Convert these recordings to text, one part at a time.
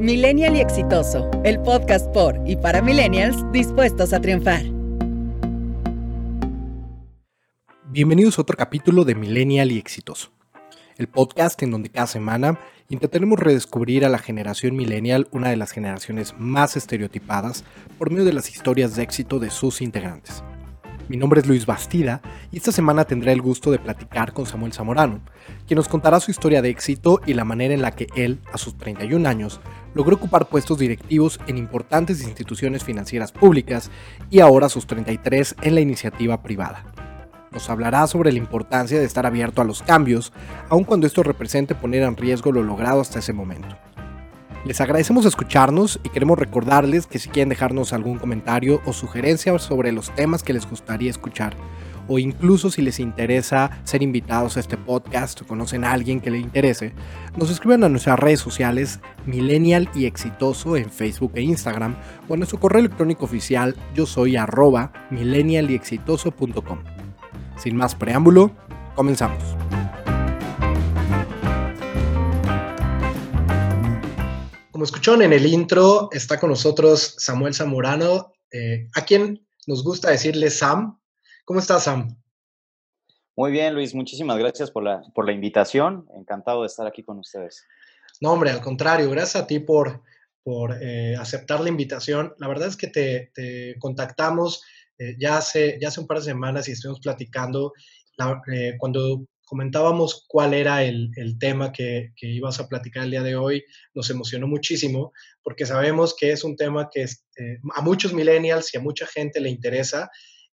Millennial y Exitoso, el podcast por y para millennials dispuestos a triunfar. Bienvenidos a otro capítulo de Millennial y Exitoso, el podcast en donde cada semana intentaremos redescubrir a la generación millennial, una de las generaciones más estereotipadas, por medio de las historias de éxito de sus integrantes. Mi nombre es Luis Bastida y esta semana tendré el gusto de platicar con Samuel Zamorano, quien nos contará su historia de éxito y la manera en la que él, a sus 31 años, logró ocupar puestos directivos en importantes instituciones financieras públicas y ahora a sus 33 en la iniciativa privada. Nos hablará sobre la importancia de estar abierto a los cambios, aun cuando esto represente poner en riesgo lo logrado hasta ese momento. Les agradecemos escucharnos y queremos recordarles que si quieren dejarnos algún comentario o sugerencia sobre los temas que les gustaría escuchar, o incluso si les interesa ser invitados a este podcast o conocen a alguien que le interese, nos escriban a nuestras redes sociales Millennial y Exitoso en Facebook e Instagram o a nuestro correo electrónico oficial yo soy arroba millennialyexitoso.com. Sin más preámbulo, comenzamos. Como escucharon en el intro, está con nosotros Samuel Zamorano, eh, a quien nos gusta decirle Sam. ¿Cómo estás, Sam? Muy bien, Luis. Muchísimas gracias por la, por la invitación. Encantado de estar aquí con ustedes. No, hombre, al contrario. Gracias a ti por, por eh, aceptar la invitación. La verdad es que te, contactamos eh, ya, hace, ya hace un par de semanas y estuvimos platicando. cuando comentábamos cuál era el, tema que, ibas a platicar el día de hoy, nos emocionó muchísimo porque sabemos que es un tema que eh, a muchos millennials y a mucha gente le interesa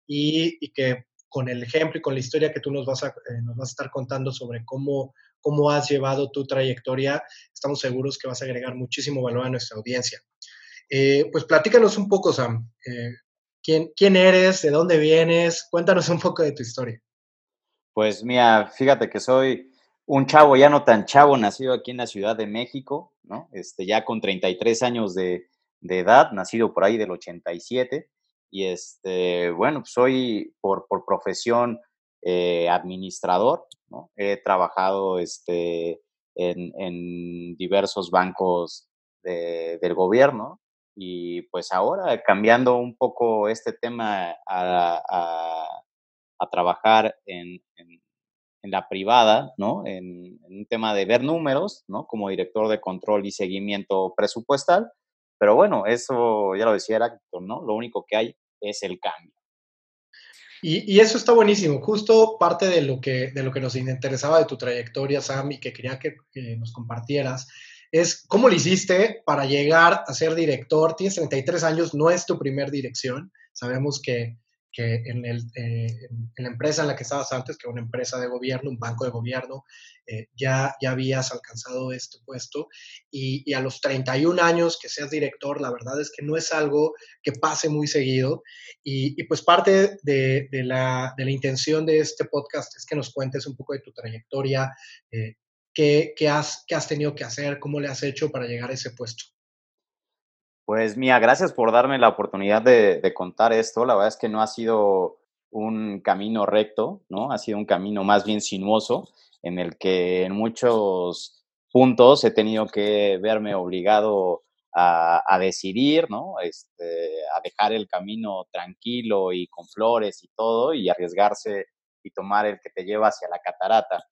y, que con el ejemplo y con la historia que tú nos vas a, eh, nos vas a estar contando sobre cómo, cómo has llevado tu trayectoria, estamos seguros que vas a agregar muchísimo valor a nuestra audiencia. Eh, pues platícanos un poco, Sam. ¿quién, ¿Quién eres? ¿De dónde vienes? Cuéntanos un poco de tu historia. Pues mira, fíjate que soy un chavo ya no tan chavo, nacido aquí en la Ciudad de México, ¿no? Este, ya con 33 años de, edad, nacido por ahí del 87. Y este, bueno, pues soy por, por profesión eh, administrador, ¿no? He trabajado este, en, diversos bancos del gobierno y pues ahora cambiando un poco este tema a trabajar en, la privada, ¿no? En, un tema de ver números, ¿no? Como director de control y seguimiento presupuestal. Pero bueno, eso ya lo decía Heráclito, ¿no? Lo único que hay es el cambio. Y, eso está buenísimo. Justo parte de lo, que, de lo que nos interesaba de tu trayectoria, Sam, y que quería que, que nos compartieras, es cómo lo hiciste para llegar a ser director. Tienes 33 años, no es tu primer dirección. Sabemos que que en, el, eh, en, la empresa en la que estabas antes, que era una empresa de gobierno, un banco de gobierno, eh, ya, ya habías alcanzado este puesto y, a los 31 años que seas director, la verdad es que no es algo que pase muy seguido y, pues parte de, la, de, la, intención de este podcast es que nos cuentes un poco de tu trayectoria, eh, qué, qué, has, qué has tenido que hacer, cómo le has hecho para llegar a ese puesto. Pues mía, gracias por darme la oportunidad de, contar esto. La verdad es que no ha sido un camino recto, ¿no? Ha sido un camino más bien sinuoso en el que en muchos puntos he tenido que verme obligado a, decidir, ¿no? Este, a dejar el camino tranquilo y con flores y todo y arriesgarse y tomar el que te lleva hacia la catarata.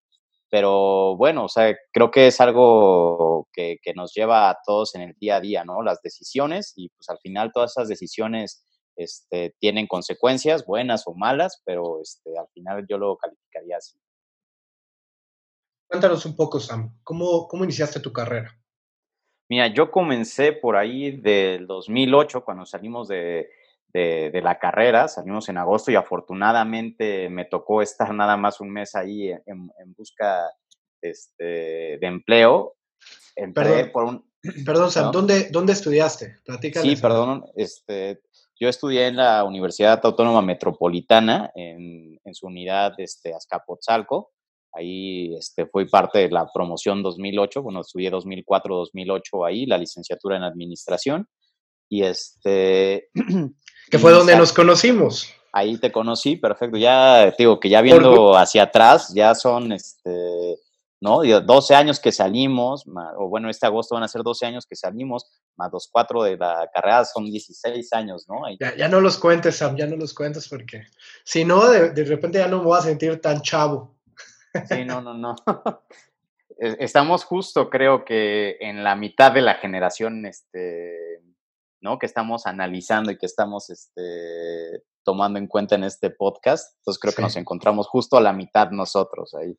Pero bueno, o sea, creo que es algo que, nos lleva a todos en el día a día, ¿no? Las decisiones y pues al final todas esas decisiones este, tienen consecuencias, buenas o malas, pero este, al final yo lo calificaría así. Cuéntanos un poco, Sam, ¿cómo, cómo iniciaste tu carrera? Mira, yo comencé por ahí del 2008, cuando salimos de, de, la carrera, salimos en agosto y afortunadamente me tocó estar nada más un mes ahí en, busca este, de empleo. perdón, por un, perdón Sam, ¿dónde, ¿dónde, estudiaste? sí, perdón, este, yo estudié en la Universidad Autónoma Metropolitana, en, en su unidad este, Azcapotzalco. Ahí este, fui parte de la promoción 2008, bueno, estudié 2004-2008 ahí, la licenciatura en administración. Y este, Que fue donde nos conocimos. Ahí te conocí, perfecto. Ya digo que ya viendo hacia atrás, ya son este ¿no? 12 años que salimos, o bueno, este agosto van a ser 12 años que salimos, más los cuatro de la carrera son 16 años, ¿no? Ya, ya, no los cuentes, Sam, ya no los cuentes porque si no, de, de, repente ya no me voy a sentir tan chavo. Sí, no, no, no. Estamos justo, creo que en la mitad de la generación, este, ¿no? Que estamos analizando y que estamos, este, tomando en cuenta en este podcast. Entonces creo que nos encontramos justo a la mitad nosotros ahí.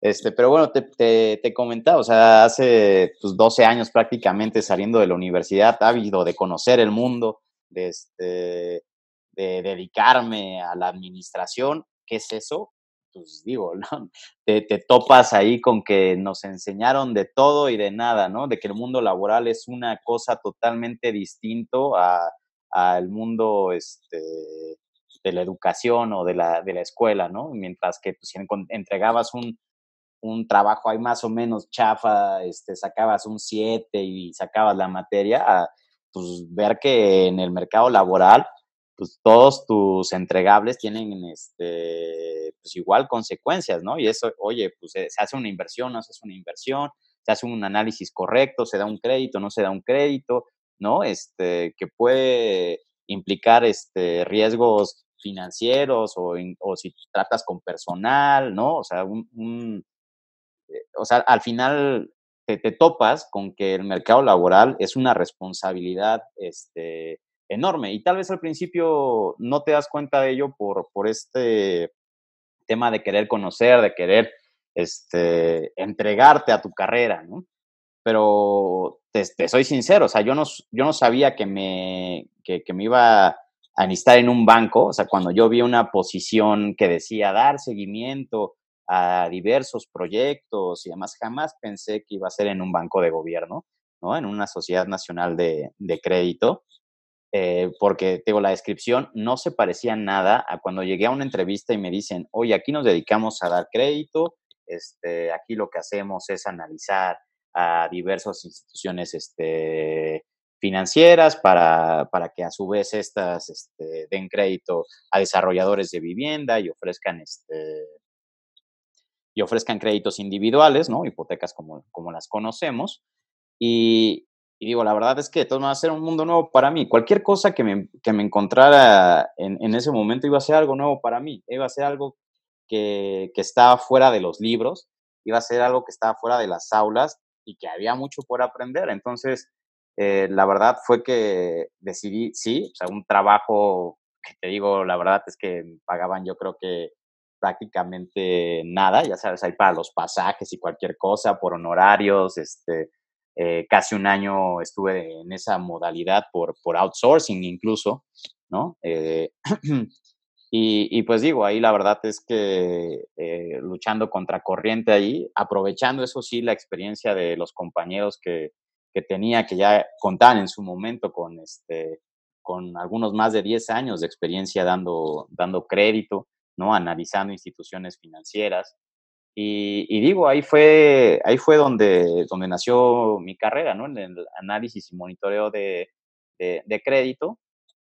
Este, pero bueno, te, te, comentaba, o sea, hace pues, 12 años prácticamente saliendo de la universidad, ávido de conocer el mundo, de, este, de dedicarme a la administración. ¿Qué es eso? Pues digo, te, topas ahí con que nos enseñaron de todo y de nada, ¿no? De que el mundo laboral es una cosa totalmente distinto al mundo este, de la educación o de la, de la escuela, ¿no? Mientras que pues, entregabas un, un trabajo ahí más o menos chafa, este, sacabas un 7 y sacabas la materia, a, pues ver que en el mercado laboral, pues todos tus entregables tienen este, pues igual consecuencias, ¿no? Y eso, oye, pues se hace una inversión, no se hace una inversión, se hace un análisis correcto, se da un crédito, no se da un crédito, ¿no? Este, que puede implicar este, riesgos financieros o, o si tratas con personal, ¿no? O sea, un eh, o sea, al final te, topas con que el mercado laboral es una responsabilidad este, enorme y tal vez al principio no te das cuenta de ello por, por este tema de querer conocer, de querer este, entregarte a tu carrera, ¿no? Pero te, soy sincero, o sea, yo no, yo no sabía que me, que, me iba a necesitar en un banco, o sea, cuando yo vi una posición que decía dar seguimiento a diversos proyectos y además jamás pensé que iba a ser en un banco de gobierno, ¿no? En una sociedad nacional de, crédito, eh, porque, tengo la descripción no se parecía nada a cuando llegué a una entrevista y me dicen, oye, aquí nos dedicamos a dar crédito, este, aquí lo que hacemos es analizar a diversas instituciones este, financieras para, para, que a su vez estas este, den crédito a desarrolladores de vivienda y ofrezcan y ofrezcan créditos individuales. Hipotecas como, como las conocemos. Y, digo, la verdad es que todo va a ser un mundo nuevo para mí. Cualquier cosa que me, que me encontrara en, en, ese momento iba a ser algo nuevo para mí. Iba a ser algo que, que estaba fuera de los libros, iba a ser algo que estaba fuera de las aulas y que había mucho por aprender. Entonces, eh, la verdad fue que decidí, sí, o sea, un trabajo que te digo, la verdad es que pagaban yo creo que prácticamente nada, ya sabes, hay para los pasajes y cualquier cosa, por honorarios, este, eh, casi un año estuve en esa modalidad por, outsourcing incluso, ¿no? Eh, y, pues digo, ahí la verdad es que eh, luchando contra corriente ahí, aprovechando eso sí la experiencia de los compañeros que, que tenía, que ya contaban en su momento con, este, con algunos más de 10 años de experiencia dando, dando crédito, ¿no? Analizando instituciones financieras. Y, digo, ahí fue, ahí fue donde, donde nació mi carrera, ¿no? En el análisis y monitoreo de, de, crédito.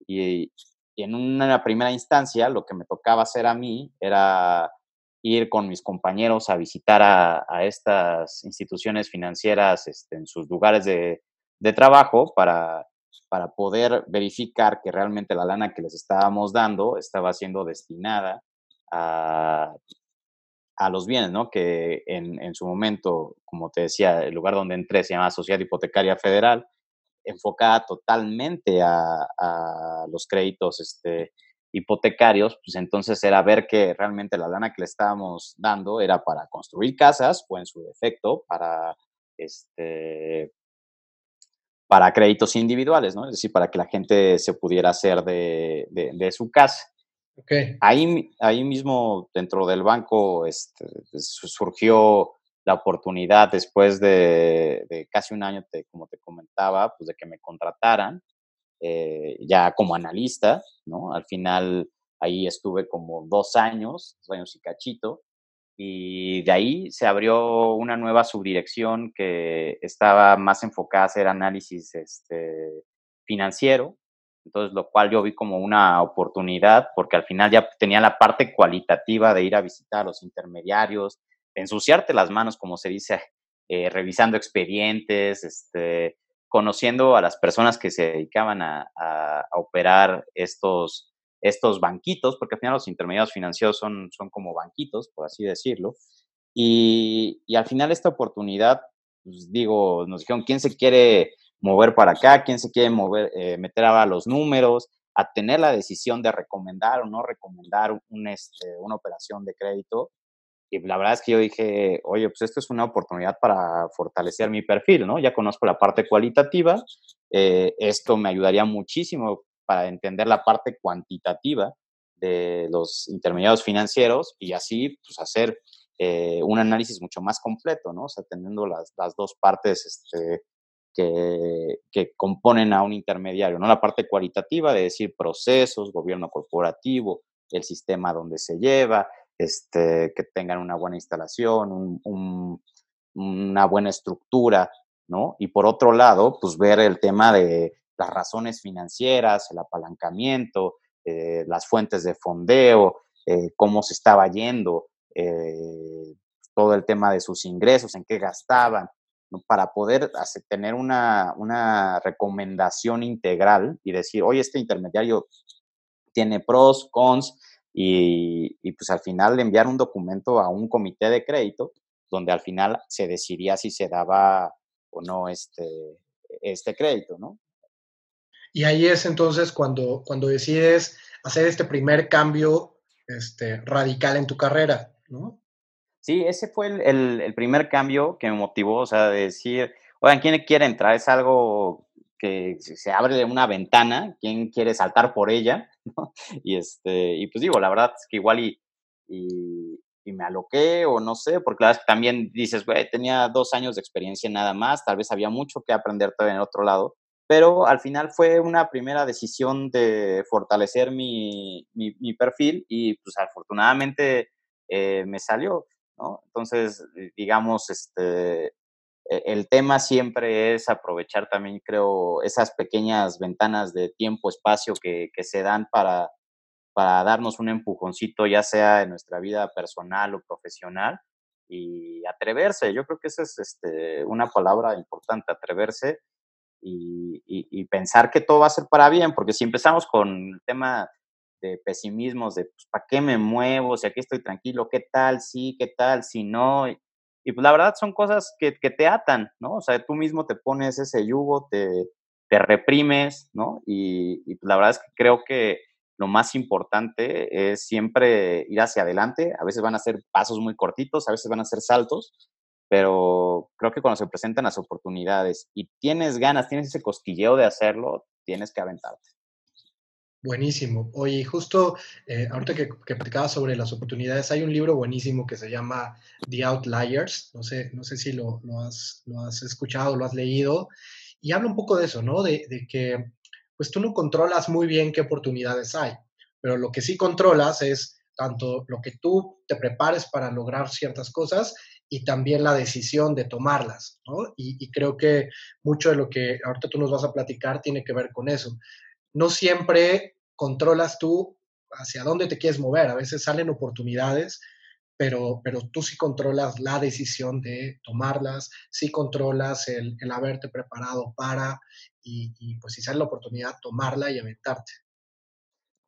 Y, en una primera instancia, lo que me tocaba hacer a mí era ir con mis compañeros a visitar a, a estas instituciones financieras este, en sus lugares de, de trabajo para, para poder verificar que realmente la lana que les estábamos dando estaba siendo destinada a, los bienes, ¿no? Que en, su momento, como te decía, el lugar donde entré se llama Sociedad Hipotecaria Federal, enfocada totalmente a, los créditos este, hipotecarios, pues entonces era ver que realmente la lana que le estábamos dando era para construir casas o en su defecto para este para créditos individuales, ¿no? Es decir, para que la gente se pudiera hacer de su casa. Ahí, ahí mismo, dentro del banco, este, surgió la oportunidad después de, casi un año, como te comentaba, pues de que me contrataran eh, ya como analista, ¿no? Al final ahí estuve como dos años, dos años y cachito, y de ahí se abrió una nueva subdirección que estaba más enfocada a hacer análisis este, financiero, entonces, lo cual yo vi como una oportunidad porque al final ya tenía la parte cualitativa de ir a visitar a los intermediarios, ensuciarte las manos, como se dice, eh, revisando expedientes, este, conociendo a las personas que se dedicaban a, operar estos, estos banquitos, porque al final los intermediarios financieros son, son como banquitos, por así decirlo. Y, al final esta oportunidad, pues digo, nos dijeron, ¿quién se quiere mover para acá? ¿Quién se quiere mover, eh, meter a los números? a tener la decisión de recomendar o no recomendar un, este, una operación de crédito. Y la verdad es que yo dije, oye, pues esto es una oportunidad para fortalecer mi perfil, ¿no? Ya conozco la parte cualitativa, eh, esto me ayudaría muchísimo para entender la parte cuantitativa de los intermediarios financieros y así, pues, hacer eh, un análisis mucho más completo, ¿no? O sea, teniendo las, las dos partes este, que, componen a un intermediario, ¿no? La parte cualitativa de decir procesos, gobierno corporativo, el sistema donde se lleva, este, que tengan una buena instalación, una buena estructura, ¿no? Y por otro lado, pues ver el tema de las razones financieras, el apalancamiento, eh, las fuentes de fondeo, eh, cómo se estaba yendo, eh, todo el tema de sus ingresos, en qué gastaban, para poder tener una, una, recomendación integral y decir, oye, este intermediario tiene pros, cons, y, y, pues al final enviar un documento a un comité de crédito donde al final se decidía si se daba o no este, este crédito, ¿no? Y ahí es entonces cuando, cuando decides hacer este primer cambio este, radical en tu carrera, ¿no? Sí, ese fue el, el, primer cambio que me motivó, o sea, de decir, oigan, ¿quién quiere entrar? Es algo que se abre de una ventana, ¿quién quiere saltar por ella? Y, este, y pues digo, la verdad es que igual y, y, me aloqué o no sé, porque también dices, güey, tenía dos años de experiencia nada más, tal vez había mucho que aprender todavía en el otro lado, pero al final fue una primera decisión de fortalecer mi, mi, mi perfil y pues afortunadamente eh, me salió. Entonces, digamos, este, e, el tema siempre es aprovechar también, creo, esas pequeñas ventanas de tiempo, espacio que, se dan para, para darnos un empujoncito, ya sea en nuestra vida personal o profesional, y atreverse. Yo creo que esa es este, una palabra importante, atreverse y, y, pensar que todo va a ser para bien, porque si empezamos con el tema de pesimismos, de pues, ¿para qué me muevo? Si aquí estoy tranquilo, ¿qué tal? Sí, ¿qué tal? Si no. Y, pues la verdad son cosas que, te atan, ¿no? O sea, tú mismo te pones ese yugo, te, te reprimes, ¿no? Y, y pues la verdad es que creo que lo más importante es siempre ir hacia adelante. A veces van a ser pasos muy cortitos, a veces van a ser saltos, pero creo que cuando se presentan las oportunidades y tienes ganas, tienes ese cosquilleo de hacerlo, tienes que aventarte. Buenísimo. Oye, justo eh, ahorita que, que sobre las oportunidades, hay un libro buenísimo que se llama The Outliers. No sé, no sé si lo, lo, has, lo has, escuchado, lo has leído. Y habla un poco de eso, ¿no? De, de, que pues tú no controlas muy bien qué oportunidades hay, pero lo que sí controlas es tanto lo que tú te prepares para lograr ciertas cosas y también la decisión de tomarlas, ¿no? Y, y creo que mucho de lo que ahorita tú nos vas a platicar tiene que ver con eso no siempre controlas tú hacia dónde te quieres mover. A veces salen oportunidades, pero, pero tú sí controlas la decisión de tomarlas, sí controlas el, haberte preparado para y, pues si sale la oportunidad, tomarla y aventarte.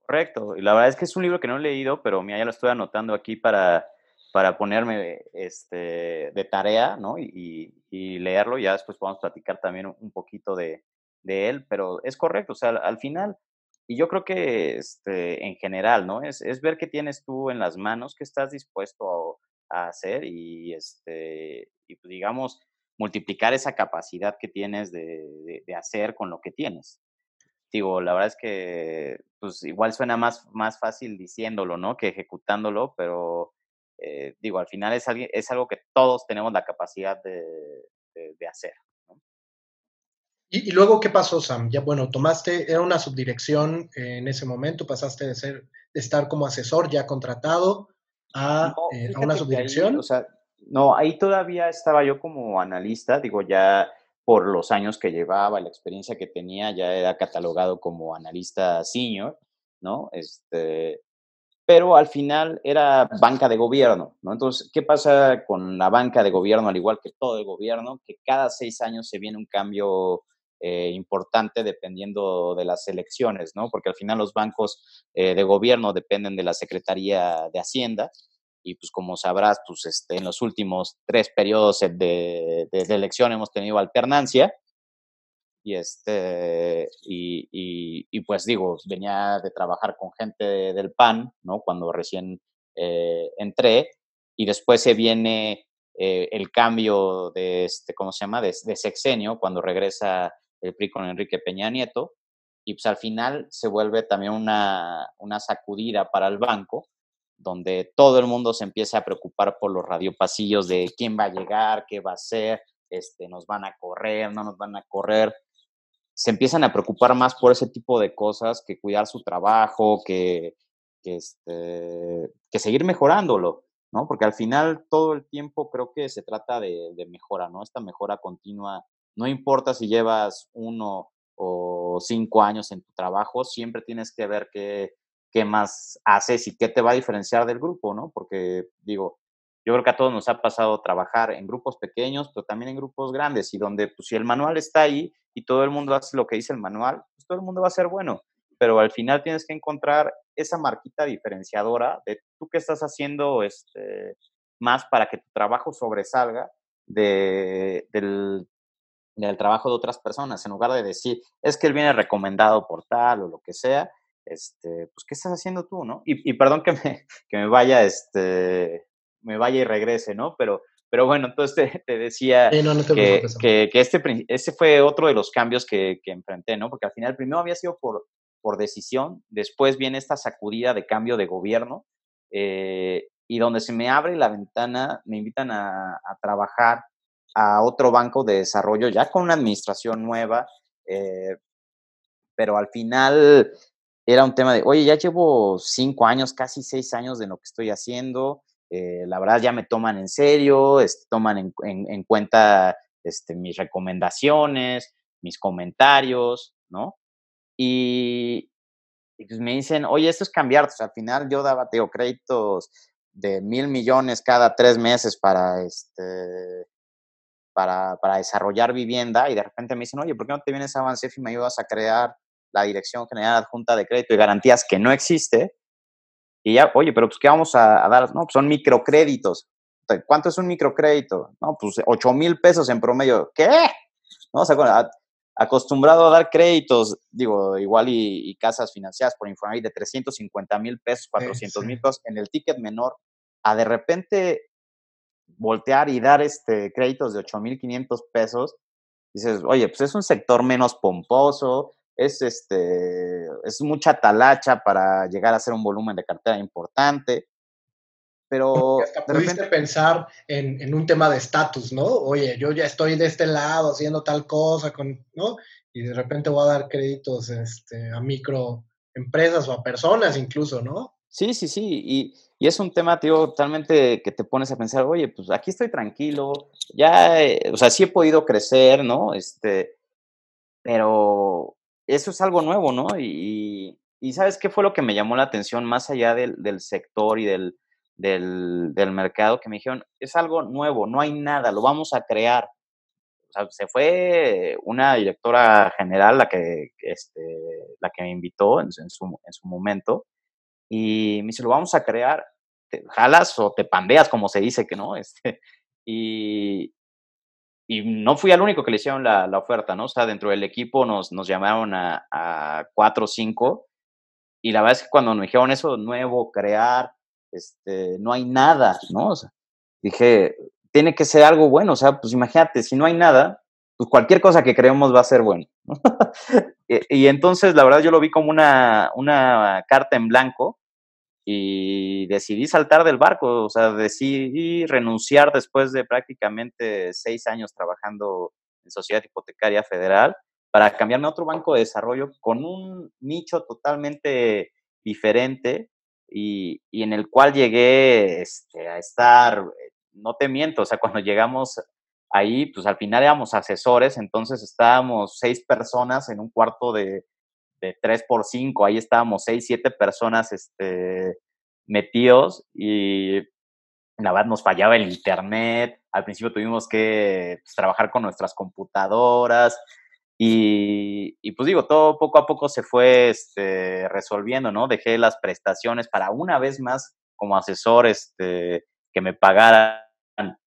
Correcto. Y la verdad es que es un libro que no he leído, pero mira, ya lo estoy anotando aquí para, para ponerme este, de tarea, ¿no? Y, y, leerlo. Ya después podemos platicar también un poquito de, de él, pero es correcto, o sea, al, final, y yo creo que este, en general, ¿no? Es, es, ver qué tienes tú en las manos, qué estás dispuesto a, hacer y, este, y pues, digamos, multiplicar esa capacidad que tienes de, de, hacer con lo que tienes. Digo, la verdad es que, pues igual suena más, más fácil diciéndolo, ¿no? Que ejecutándolo, pero eh, digo, al final es, es algo que todos tenemos la capacidad de, de hacer. ¿Y, luego qué pasó, Sam? Ya, bueno, tomaste, era una subdirección en ese momento, pasaste de ser, de estar como asesor ya contratado a, eh, una subdirección. o sea, no, ahí todavía estaba yo como analista, digo, ya por los años que llevaba, la experiencia que tenía, ya era catalogado como analista senior, ¿no? Este, pero al final era banca de gobierno, ¿no? Entonces, ¿qué pasa con la banca de gobierno, al igual que todo el gobierno? Que cada seis años se viene un cambio eh, importante dependiendo de las elecciones, ¿no? Porque al final los bancos eh, de gobierno dependen de la Secretaría de Hacienda y pues como sabrás, pues este, en los últimos tres periodos de, de elección hemos tenido alternancia y este y, y, pues digo venía de trabajar con gente del PAN no cuando recién eh, entré y después se viene eh, el cambio de este cómo se llama de, sexenio cuando regresa el PRI con Enrique Peña Nieto y pues al final se vuelve también una, una sacudida para el banco donde todo el mundo se empieza a preocupar por los radiopasillos de quién va a llegar, qué va a hacer, este, nos van a correr, no nos van a correr se empiezan a preocupar más por ese tipo de cosas que cuidar su trabajo, que, que, este, seguir mejorándolo, ¿no? Porque al final todo el tiempo creo que se trata de, de, mejora, ¿no? Esta mejora continua, no importa si llevas uno o cinco años en tu trabajo, siempre tienes que ver qué, qué más haces y qué te va a diferenciar del grupo, ¿no? Porque digo, yo creo que a todos nos ha pasado trabajar en grupos pequeños, pero también en grupos grandes y donde pues, si el manual está ahí y todo el mundo hace lo que dice el manual, pues todo el mundo va a ser bueno. Pero al final tienes que encontrar esa marquita diferenciadora de tú qué estás haciendo este, más para que tu trabajo sobresalga de, del, del trabajo de otras personas, en lugar de decir, es que él viene recomendado por tal o lo que sea, este, pues, ¿qué estás haciendo tú, no? Y, y perdón que me, que me vaya este, me vaya y regrese, ¿no? Pero, pero bueno, entonces te, decía que, que, este, este fue otro de los cambios que, que, enfrenté, ¿no? Porque al final primero había sido por, por decisión, después viene esta sacudida de cambio de gobierno eh, y donde se me abre la ventana, me invitan a, a, trabajar a otro banco de desarrollo ya con una administración nueva, eh, pero al final era un tema de, oye, ya llevo cinco años, casi seis años de lo que estoy haciendo, eh, la verdad ya me toman en serio, este, toman en, en, cuenta este, mis recomendaciones, mis comentarios, ¿no? Y, pues me dicen, oye, esto es cambiar, al final yo daba, teo, créditos de mil millones cada tres meses para, este, para, para, desarrollar vivienda y de repente me dicen, oye, ¿por qué no te vienes a Avancef y me ayudas a crear la Dirección General Adjunta de Crédito y Garantías que no existe? Y ya, oye, pero pues, ¿qué vamos a, dar? No, pues son microcréditos. ¿Cuánto es un microcrédito? No, pues 8 mil pesos en promedio. ¿Qué? No, o sea, acostumbrado a dar créditos, digo, igual y, casas financiadas por Infonavit de 350 mil pesos, 400 mil pesos en el ticket menor, a de repente voltear y dar este créditos de 8 mil 500 pesos, dices, oye, pues es un sector menos pomposo, es, este, es mucha talacha para llegar a hacer un volumen de cartera importante. Pero. Hasta pudiste pensar en, en, un tema de estatus, ¿no? Oye, yo ya estoy de este lado haciendo tal cosa, con, ¿no? Y de repente voy a dar créditos este, a microempresas o a personas incluso, ¿no? Sí, sí, sí. Y, y es un tema, tío, totalmente que te pones a pensar, oye, pues aquí estoy tranquilo, ya, eh, o sea, sí he podido crecer, ¿no? Este, pero eso es algo nuevo, ¿no? Y, y, ¿sabes qué fue lo que me llamó la atención más allá del, del sector y del, del, del, mercado? Que me dijeron, es algo nuevo, no hay nada, lo vamos a crear. O sea, se fue una directora general la que, este, la que me invitó en, en, su, en su momento y me dice, lo vamos a crear, te jalas o te pandeas, como se dice que no. Este, y, y no fui el único que le hicieron la, la, oferta, ¿no? O sea, dentro del equipo nos, nos llamaron a, a cuatro o cinco y la verdad es que cuando me dijeron eso nuevo, crear, este, no hay nada, ¿no? O sea, dije, tiene que ser algo bueno, o sea, pues imagínate, si no hay nada, pues cualquier cosa que creemos va a ser bueno. y, y, entonces, la verdad, yo lo vi como una, una carta en blanco y decidí saltar del barco, o sea, decidí renunciar después de prácticamente seis años trabajando en Sociedad Hipotecaria Federal para cambiarme a otro banco de desarrollo con un nicho totalmente diferente y, y en el cual llegué este, a estar, no te miento, o sea, cuando llegamos ahí, pues al final éramos asesores, entonces estábamos seis personas en un cuarto de, de 3 por 5, ahí estábamos 6, 7 personas este, metidos y la verdad nos fallaba el internet. Al principio tuvimos que pues, trabajar con nuestras computadoras y, y, pues digo, todo poco a poco se fue este, resolviendo, ¿no? Dejé las prestaciones para una vez más como asesor este, que me pagaran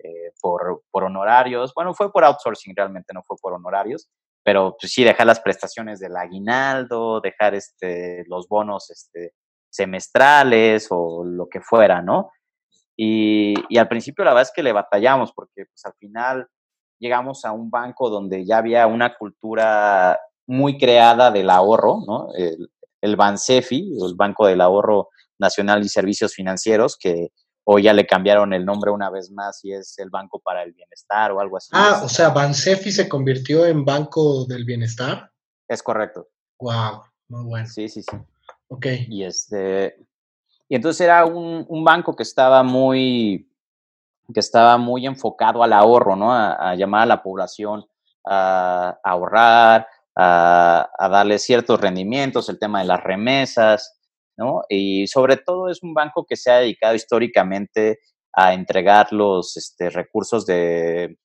eh, por, por honorarios. Bueno, fue por outsourcing realmente, no fue por honorarios pero pues sí, dejar las prestaciones del aguinaldo, dejar este, los bonos este, semestrales o lo que fuera, ¿no? Y, y, al principio la verdad es que le batallamos porque pues al final llegamos a un banco donde ya había una cultura muy creada del ahorro, ¿no? El, el BANSEFI, el Banco del Ahorro Nacional y Servicios Financieros, que o ya le cambiaron el nombre una vez más y es el Banco para el Bienestar o algo así. Ah, o sea, Bansefi se convirtió en Banco del Bienestar. Es correcto. Wow, muy bueno. Sí, sí, sí. Ok. Y este y entonces era un, un banco que estaba muy que estaba muy enfocado al ahorro, ¿no? A, a llamar a la población a, a ahorrar, a, a darle ciertos rendimientos, el tema de las remesas, Y sobre todo es un banco que se ha dedicado históricamente a entregar los este, recursos de,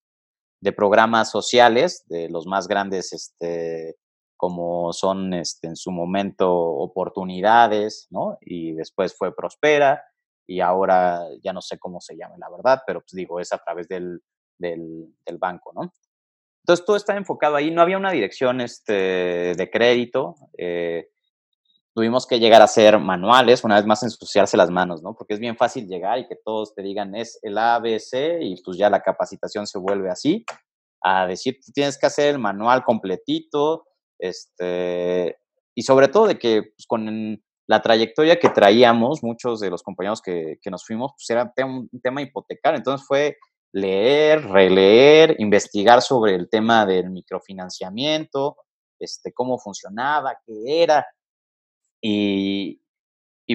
de, programas sociales, de los más grandes, este, como son este, en su momento oportunidades, ¿no? Y después fue Prospera y ahora ya no sé cómo se llama, la verdad, pero pues digo, es a través del, del, del banco, ¿no? Entonces todo está enfocado ahí, no había una dirección este, de crédito. Eh, tuvimos que llegar a ser manuales, una vez más ensuciarse las manos, ¿no? Porque es bien fácil llegar y que todos te digan es el ABC y pues ya la capacitación se vuelve así, a decir, tienes que hacer el manual completito, este, y sobre todo de que pues, con la trayectoria que traíamos, muchos de los compañeros que, que nos fuimos, pues era un tema hipotecario, entonces fue leer, releer, investigar sobre el tema del microfinanciamiento, este, cómo funcionaba, qué era, y,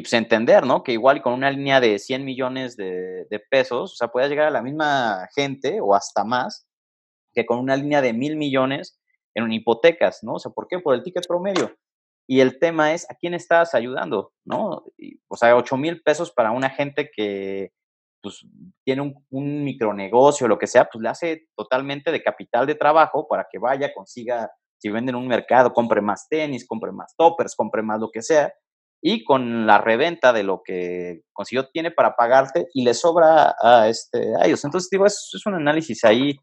pues entender, ¿no? Que igual con una línea de 100 millones de, pesos, o sea, puedes llegar a la misma gente o hasta más que con una línea de mil millones en hipotecas, ¿no? O sea, ¿por qué? Por el ticket promedio. Y el tema es, ¿a quién estás ayudando? ¿No? Y, o sea, 8 mil pesos para una gente que pues, tiene un, un micronegocio lo que sea, pues le hace totalmente de capital de trabajo para que vaya, consiga si venden un mercado, compre más tenis, compre más toppers, compre más lo que sea, y con la reventa de lo que consiguió tiene para pagarte y le sobra a, este, a ellos. Entonces, digo, es, es un análisis ahí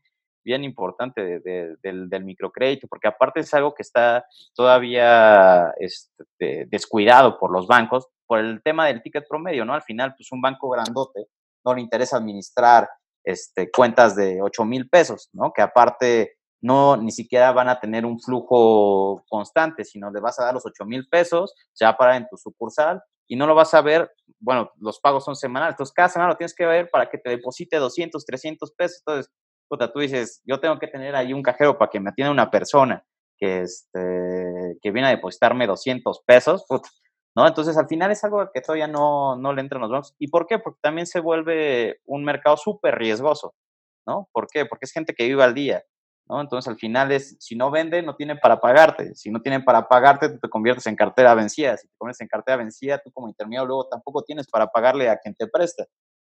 bien importante de, de, del, del, microcrédito, porque aparte es algo que está todavía este, descuidado por los bancos por el tema del ticket promedio, ¿no? Al final, pues un banco grandote no le interesa administrar este, cuentas de 8 mil pesos, ¿no? Que aparte no ni siquiera van a tener un flujo constante, sino le vas a dar los 8 mil pesos, se va a parar en tu sucursal y no lo vas a ver, bueno, los pagos son semanales, entonces cada semana lo tienes que ver para que te deposite 200, 300 pesos, entonces, puta, tú dices, yo tengo que tener ahí un cajero para que me atienda una persona que, este, que viene a depositarme 200 pesos, puta, ¿no? Entonces, al final es algo que todavía no, no le entran los bancos. ¿Y por qué? Porque también se vuelve un mercado súper riesgoso, ¿no? ¿Por qué? Porque es gente que vive al día. ¿No? Entonces al final es, si no vende, no tiene para pagarte. Si no tienen para pagarte, tú te conviertes en cartera vencida. Si te conviertes en cartera vencida, tú como intermediario luego tampoco tienes para pagarle a quien te presta.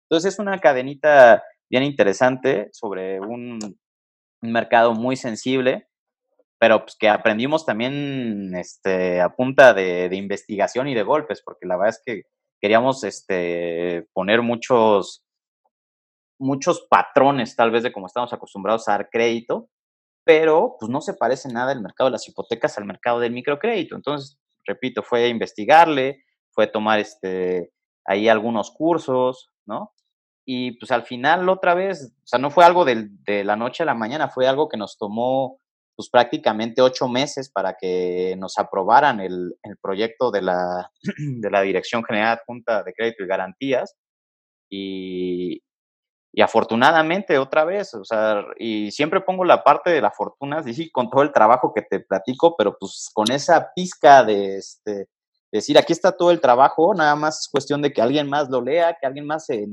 Entonces es una cadenita bien interesante sobre un, mercado muy sensible, pero pues que aprendimos también este, a punta de, de, investigación y de golpes, porque la verdad es que queríamos este, poner muchos muchos patrones tal vez de cómo estamos acostumbrados a dar crédito pero pues no se parece nada el mercado de las hipotecas al mercado del microcrédito. Entonces, repito, fue investigarle, fue tomar este, ahí algunos cursos, ¿no? Y pues al final otra vez, o sea, no fue algo de, de la noche a la mañana, fue algo que nos tomó pues prácticamente ocho meses para que nos aprobaran el, el proyecto de la, de la Dirección General Junta de Crédito y Garantías. Y, y afortunadamente, otra vez, o sea, y siempre pongo la parte de la fortuna, sí, con todo el trabajo que te platico, pero pues con esa pizca de este, decir, aquí está todo el trabajo, nada más es cuestión de que alguien más lo lea, que alguien más se,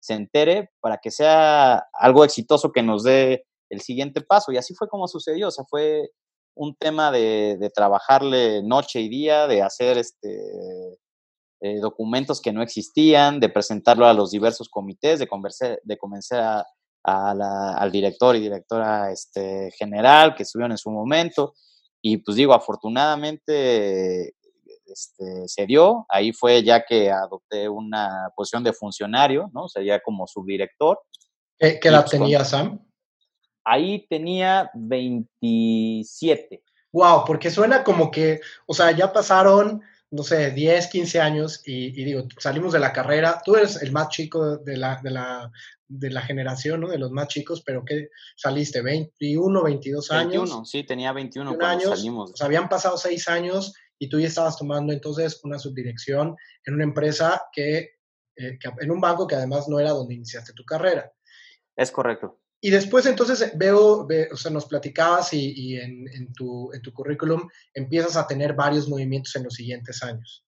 se entere para que sea algo exitoso que nos dé el siguiente paso. Y así fue como sucedió, o sea, fue un tema de trabajarle noche y día, de hacer este eh, documentos que no existían, de presentarlo a los diversos comités, de, convencer, de convencer al director y directora este, general que estuvieron en su momento. Y pues digo, afortunadamente este, se dio. Ahí fue ya que adopté una posición de funcionario, ¿no? Sería como subdirector. ¿Qué, qué edad pues, tenía Sam? Ahí tenía 27. Wow, porque suena como que, o sea, ya pasaron no sé, 10, 15 años y, digo, salimos de la carrera, tú eres el más chico de la, de la, de la generación, ¿no? De los más chicos, pero que saliste 21, 22 años. 21, sí, tenía 21 cuando años, salimos. Sea, habían pasado 6 años y tú ya estabas tomando entonces una subdirección en una empresa que, eh, que en un banco que además no era donde iniciaste tu carrera. Es correcto. Y después entonces veo, o sea, nos platicabas y, en, tu, en, tu, currículum empiezas a tener varios movimientos en los siguientes años.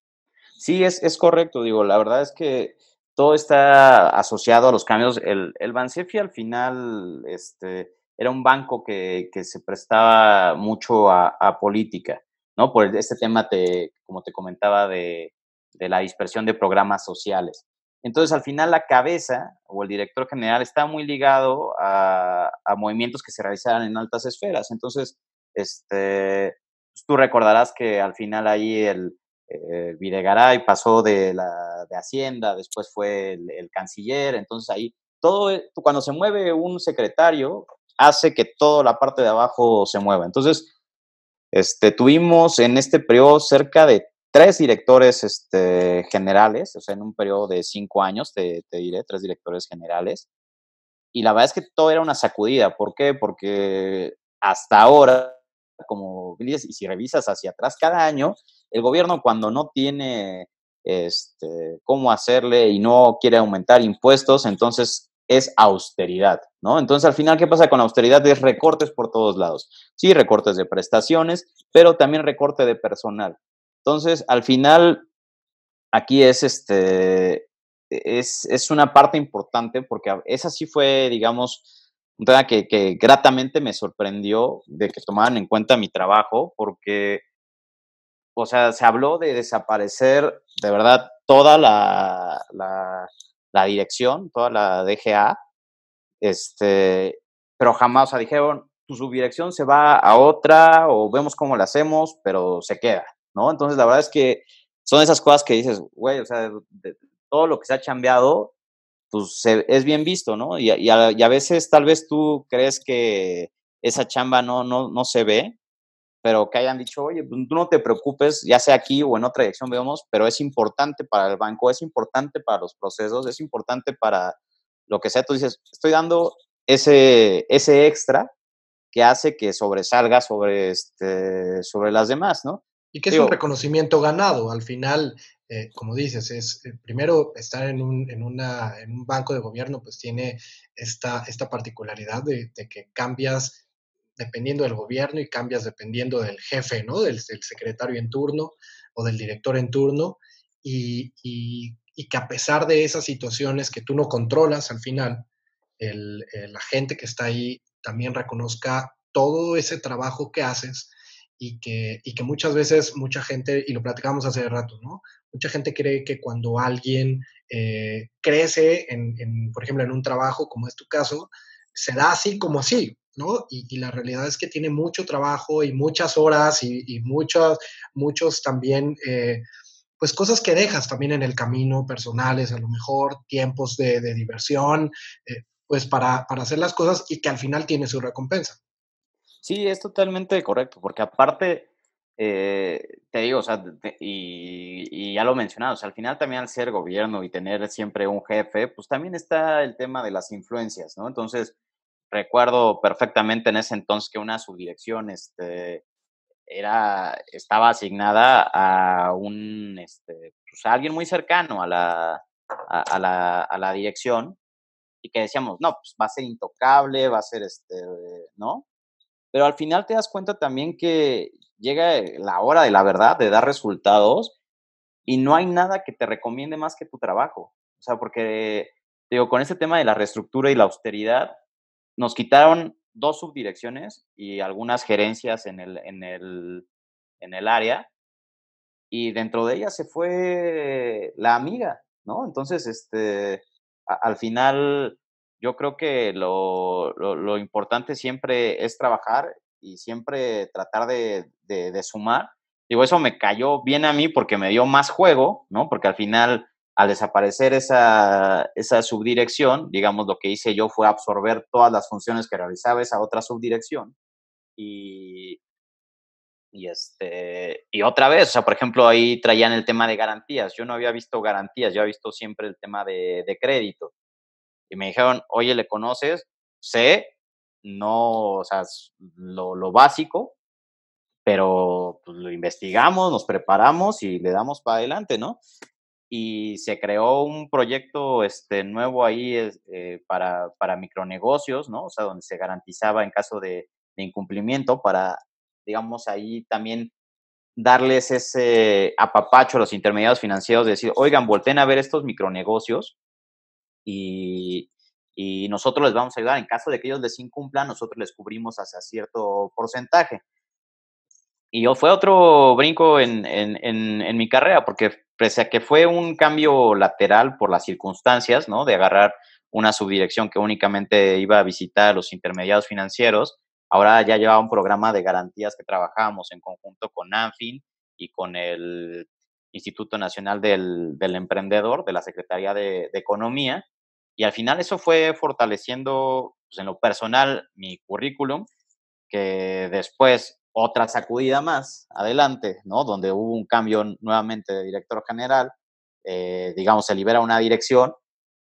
Sí, es, correcto, digo, la verdad es que todo está asociado a los cambios. El, el Bansefi al final este, era un banco que, se prestaba mucho a, política, ¿no? Por este tema, te, como te comentaba, de la dispersión de programas sociales. Entonces, al final, la cabeza o el director general está muy ligado a, movimientos que se realizaran en altas esferas. Entonces, este, pues, tú recordarás que al final ahí el eh, Videgaray pasó de, la, de Hacienda, después fue el, canciller. Entonces, ahí todo, e, cuando se mueve un secretario, hace que toda la parte de abajo se mueva. Entonces, este, tuvimos en este periodo cerca de tres directores este, generales, o sea, en un periodo de cinco años, te, diré, tres directores generales. Y la verdad es que todo era una sacudida. ¿Por qué? Porque hasta ahora, como dices, y si revisas hacia atrás cada año, el gobierno cuando no tiene este, cómo hacerle y no quiere aumentar impuestos, entonces es austeridad, ¿no? Entonces, al final, ¿qué pasa con austeridad? Es recortes por todos lados. Sí, recortes de prestaciones, pero también recorte de personal. Entonces, al final, aquí es este, es, una parte importante porque esa sí fue, digamos, un tema que, gratamente me sorprendió de que tomaran en cuenta mi trabajo porque, o sea, se habló de desaparecer de verdad toda la, la, dirección, toda la DGA, este, pero jamás, o sea, dijeron, tu subdirección se va a otra o vemos cómo la hacemos, pero se queda. ¿No? Entonces, la verdad es que son esas cosas que dices, güey, o sea, todo lo que se ha chambeado, pues es bien visto, ¿no? Y, y, a, veces tal vez tú crees que esa chamba no, no, no se ve, pero que hayan dicho, oye, pues, tú no te preocupes, ya sea aquí o en otra dirección, veamos, pero es importante para el banco, es importante para los procesos, es importante para lo que sea. Tú dices, estoy dando ese, ese extra que hace que sobresalga sobre, este, sobre las demás, ¿no? Y que es un reconocimiento ganado. Al final, eh, como dices, es eh, primero estar en un, en, una, en un banco de gobierno, pues tiene esta, esta particularidad de, que cambias dependiendo del gobierno y cambias dependiendo del jefe, ¿no? Del, secretario en turno o del director en turno. Y, y, que a pesar de esas situaciones que tú no controlas al final, el, la gente que está ahí también reconozca todo ese trabajo que haces y que, y que muchas veces mucha gente, y lo platicamos hace rato, ¿no? Mucha gente cree que cuando alguien eh, crece, en, por ejemplo, en un trabajo, como es tu caso, se da así como así, ¿no? Y, la realidad es que tiene mucho trabajo y muchas horas y, y muchos, muchos también, eh, pues cosas que dejas también en el camino, personales, a lo mejor, tiempos de, diversión, eh, pues para, para hacer las cosas y que al final tiene su recompensa. Sí, es totalmente correcto, porque aparte, eh, te digo, o sea, y, ya lo mencionado, al final también al ser gobierno y tener siempre un jefe, pues también está el tema de las influencias, ¿no? Entonces, recuerdo perfectamente en ese entonces que una subdirección, este, era, estaba asignada a un, este, pues a alguien muy cercano a la, a, la, a la dirección y que decíamos, no, pues va a ser intocable, va a ser, este, ¿no? Pero al final te das cuenta también que llega la hora de la verdad, de dar resultados, y no hay nada que te recomiende más que tu trabajo. O sea, porque, digo, con este tema de la reestructura y la austeridad, nos quitaron dos subdirecciones y algunas gerencias en el, en el, en el área. y dentro de ella se fue la amiga, ¿no? Entonces, este, al final, yo creo que lo, lo, importante siempre es trabajar y siempre tratar de, de, sumar. Digo, eso me cayó bien a mí porque me dio más juego, ¿no? Porque al final, al desaparecer esa, esa subdirección, digamos, lo que hice yo fue absorber todas las funciones que realizaba esa otra subdirección. Y, y, este, y otra vez, o sea, por ejemplo, ahí traían el tema de garantías. Yo no había visto garantías, yo había visto siempre el tema de, de crédito. Y me dijeron, oye, ¿le conoces? Sé, no, o sea, lo, lo básico, pero pues, lo investigamos, nos preparamos y le damos para adelante, ¿no? Y se creó un proyecto este, nuevo ahí eh, para, para micronegocios, ¿no? O sea, donde se garantizaba en caso de, incumplimiento para digamos, ahí también darles ese apapacho a los intermediarios financieros, de decir, oigan, volteen a ver estos micronegocios y, nosotros les vamos a ayudar. En caso de que ellos les incumplan, nosotros les cubrimos hasta cierto porcentaje. Y yo fue otro brinco en, en, en, mi carrera, porque pese a que fue un cambio lateral por las circunstancias, ¿no? De agarrar una subdirección que únicamente iba a visitar a los intermediarios financieros, Ahora ya lleva un programa de garantías que trabajamos en conjunto con ANFIN y con el Instituto Nacional del, Emprendedor de la Secretaría de, Economía. Y al final eso fue fortaleciendo pues, en lo personal mi currículum, que después otra sacudida más adelante, ¿no? Donde hubo un cambio nuevamente de director general, eh, digamos, se libera una dirección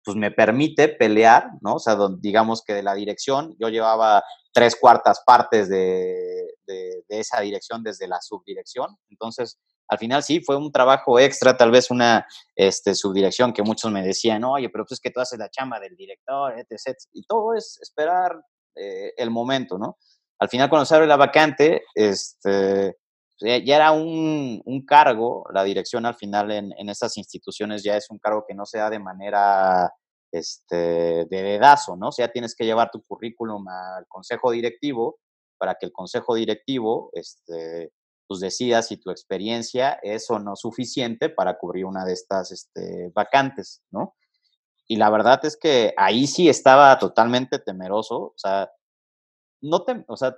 pues me permite pelear, ¿no? O sea, digamos que de la dirección, yo llevaba tres cuartas partes de, de, esa dirección desde la subdirección. Entonces, al final sí, fue un trabajo extra, tal vez una este, subdirección que muchos me decían, oye, pero pues es que tú haces la chamba del director, etc. Y todo es esperar eh, el momento, ¿no? Al final, cuando se abre la vacante, este, ya era un, un, cargo, la dirección al final en, en estas instituciones ya es un cargo que no se da de manera este, de dedazo, ¿no? O sea, tienes que llevar tu currículum al consejo directivo para que el consejo directivo, este, pues decida si tu experiencia es o no suficiente para cubrir una de estas este, vacantes, ¿no? Y la verdad es que ahí sí estaba totalmente temeroso, o sea, no, te, o sea,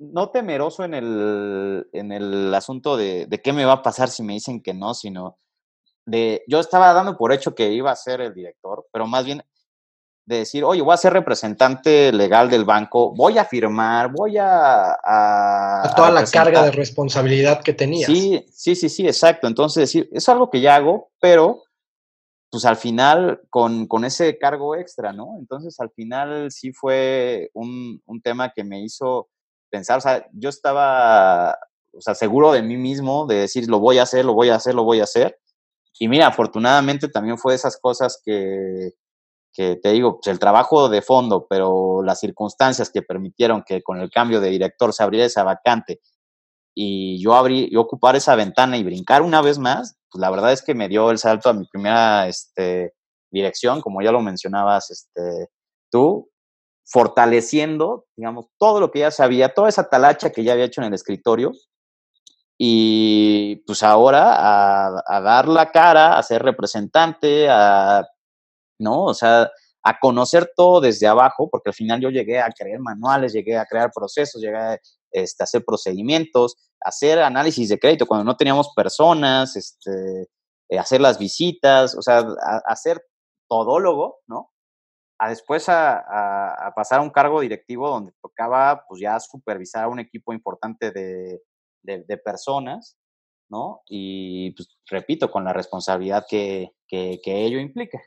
no temeroso en el, en el asunto de, de, qué me va a pasar si me dicen que no, sino de, yo estaba dando por hecho que iba a ser el director, pero más bien de decir, oye, voy a ser representante legal del banco, voy a firmar, voy a... a, toda la carga de responsabilidad que tenías. Sí, sí, sí, sí, exacto. Entonces, decir, es algo que ya hago, pero pues al final con, con, ese cargo extra, ¿no? Entonces al final sí fue un, un tema que me hizo pensar, o sea, yo estaba, o sea, seguro de mí mismo, de decir, lo voy a hacer, lo voy a hacer, lo voy a hacer. Y mira, afortunadamente también fue esas cosas que, que te digo, pues el trabajo de fondo, pero las circunstancias que permitieron que con el cambio de director se abriera esa vacante y yo abrí, yo ocupar esa ventana y brincar una vez más, pues la verdad es que me dio el salto a mi primera este, dirección, como ya lo mencionabas este, tú, fortaleciendo, digamos, todo lo que ya sabía, toda esa talacha que ya había hecho en el escritorio, y pues ahora a, dar la cara, a ser representante, a, ¿no? O sea, a conocer todo desde abajo, porque al final yo llegué a crear manuales, llegué a crear procesos, llegué a este, hacer procedimientos, hacer análisis de crédito cuando no teníamos personas, este, eh, hacer las visitas, o sea, a, a ser todólogo, ¿no? A después a, a, pasar a un cargo directivo donde tocaba pues ya supervisar a un equipo importante de, de, personas, ¿no? Y pues, repito, con la responsabilidad que, que, ello implica.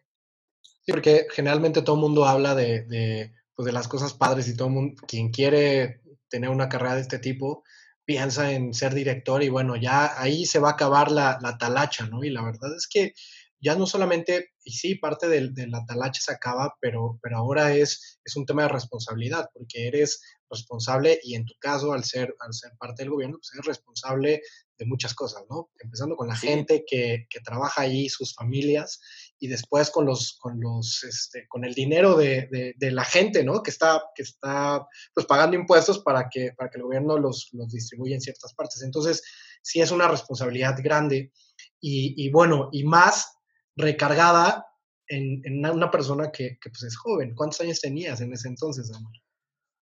Sí, porque generalmente todo el mundo habla de, de, pues, de las cosas padres y todo el mundo, quien quiere tener una carrera de este tipo, piensa en ser director y bueno, ya ahí se va a acabar la, la talacha, ¿no? Y la verdad es que ya no solamente, y sí, parte de, de, la talacha se acaba, pero, pero ahora es, es un tema de responsabilidad, porque eres responsable y en tu caso, al ser, al ser parte del gobierno, pues eres responsable de muchas cosas, ¿no? Empezando con la gente que, que, trabaja ahí, sus familias, y después con los, con los, este, con el dinero de, la gente, ¿no? Que está, que está, pues pagando impuestos para que, para que el gobierno los, los distribuya en ciertas partes. Entonces, sí es una responsabilidad grande y, bueno, y más recargada en, una persona que, pues es joven. ¿Cuántos años tenías en ese entonces, amor?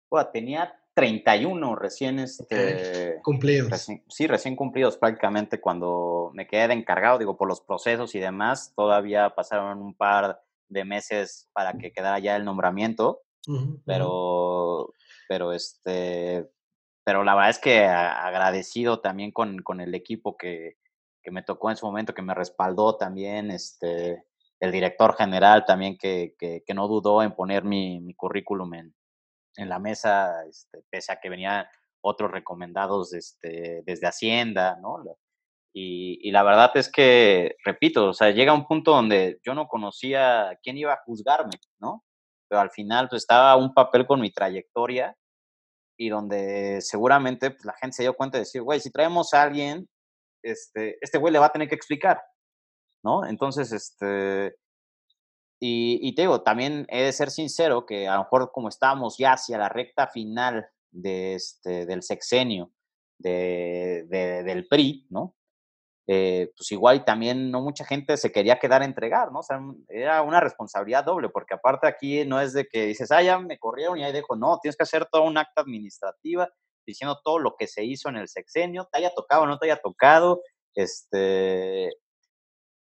Bueno, tenía 31 recién este, cumplidos. sí, recién cumplidos prácticamente cuando me quedé de encargado, digo, por los procesos y demás, todavía pasaron un par de meses para que quedara ya el nombramiento, pero, pero este, pero la verdad es que agradecido también con, con el equipo que, que, me tocó en su momento, que me respaldó también, este, el director general también que, que, que no dudó en poner mi, mi currículum en, en la mesa, este, pese a que venían otros recomendados este, desde Hacienda, ¿no? Y, la verdad es que, repito, o sea, llega un punto donde yo no conocía quién iba a juzgarme, ¿no? Pero al final pues, estaba un papel con mi trayectoria y donde seguramente pues, la gente se dio cuenta de decir, güey, si traemos a alguien, este, este güey le va a tener que explicar, ¿no? Entonces, este, y, te digo, también he de ser sincero que a lo mejor como estábamos ya hacia la recta final de este, del sexenio de, del PRI, ¿no? Eh, pues igual también no mucha gente se quería quedar a entregar, ¿no? O sea, era una responsabilidad doble, porque aparte aquí no es de que dices, ah, ya me corrieron y ahí dejo, no, tienes que hacer todo un acta administrativa diciendo todo lo que se hizo en el sexenio, te haya tocado o no te haya tocado, este,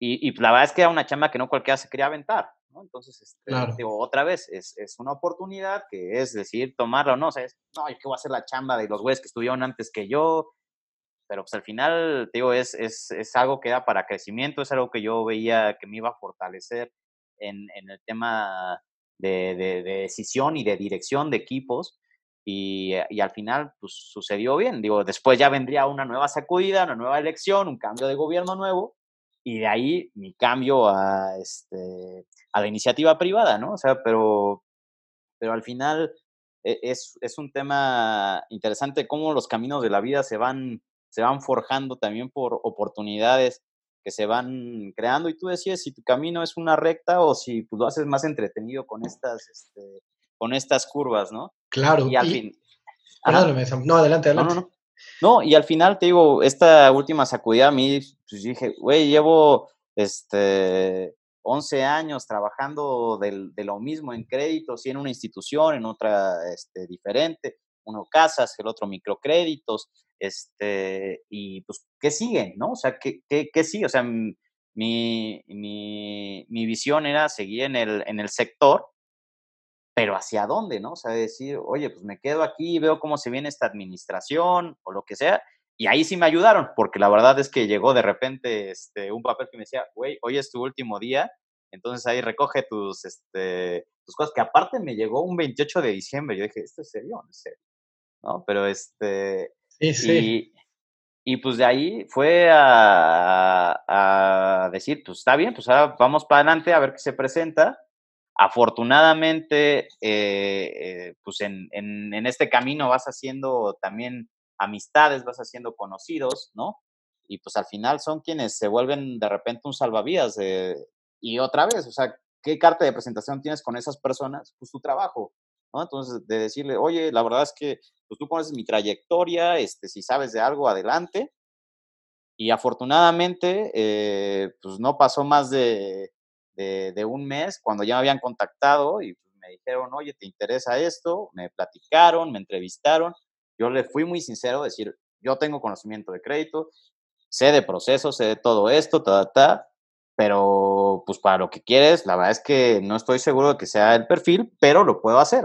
y, y la verdad es que era una chamba que no cualquiera se quería aventar, entonces, este, digo, otra vez, es, es, una oportunidad que es decir, tomarla o no, o sea, es, no, yo qué voy a hacer la chamba de los güeyes que estudiaron antes que yo, pero pues al final, digo, es, es, es, algo que da para crecimiento, es algo que yo veía que me iba a fortalecer en, en el tema de, de, de, decisión y de dirección de equipos, y, y, al final, pues sucedió bien, digo, después ya vendría una nueva sacudida, una nueva elección, un cambio de gobierno nuevo, y de ahí mi cambio a, este, a la iniciativa privada, ¿no? O sea, pero, pero al final e, es, es, un tema interesante cómo los caminos de la vida se van, se van forjando también por oportunidades que se van creando y tú decides si tu camino es una recta o si pues, lo haces más entretenido con estas, este, con estas curvas, ¿no? Claro. Y al fin... No, adelante, adelante. no. No, y al final te digo, esta última sacudida a mí, pues dije, güey, llevo este 11 años trabajando de lo mismo en créditos y en una institución, en otra este, diferente, uno casas, el otro microcréditos, este, y pues, ¿qué sigue? ¿No? O sea, ¿qué, qué, qué sigue? O sea, mi, mi, mi visión era seguir en el, en el sector pero ¿hacia dónde, no? O sea, decir, oye, pues me quedo aquí, veo cómo se viene esta administración o lo que sea. Y ahí sí me ayudaron, porque la verdad es que llegó de repente este, un papel que me decía, güey, hoy es tu último día, entonces ahí recoge tus, este, tus cosas, que aparte me llegó un 28 de diciembre. Yo dije, ¿esto es serio? ¿En serio? ¿No? Pero este... Sí, sí. Y, pues de ahí fue a, a decir, pues está bien, pues ahora vamos para adelante a ver qué se presenta Afortunadamente, eh, eh, pues en, en, este camino vas haciendo también amistades, vas haciendo conocidos, ¿no? Y pues al final son quienes se vuelven de repente un salvavidas. y otra vez, o sea, ¿qué carta de presentación tienes con esas personas? Pues tu trabajo, ¿no? Entonces, de decirle, oye, la verdad es que pues tú conoces mi trayectoria, este, si sabes de algo, adelante. Y afortunadamente, eh, pues no pasó más de de, un mes cuando ya me habían contactado y me dijeron, oye, ¿te interesa esto? Me platicaron, me entrevistaron. Yo le fui muy sincero, decir, yo tengo conocimiento de crédito, sé de procesos, sé de todo esto, ta, ta, pero pues para lo que quieres, la verdad es que no estoy seguro de que sea el perfil, pero lo puedo hacer.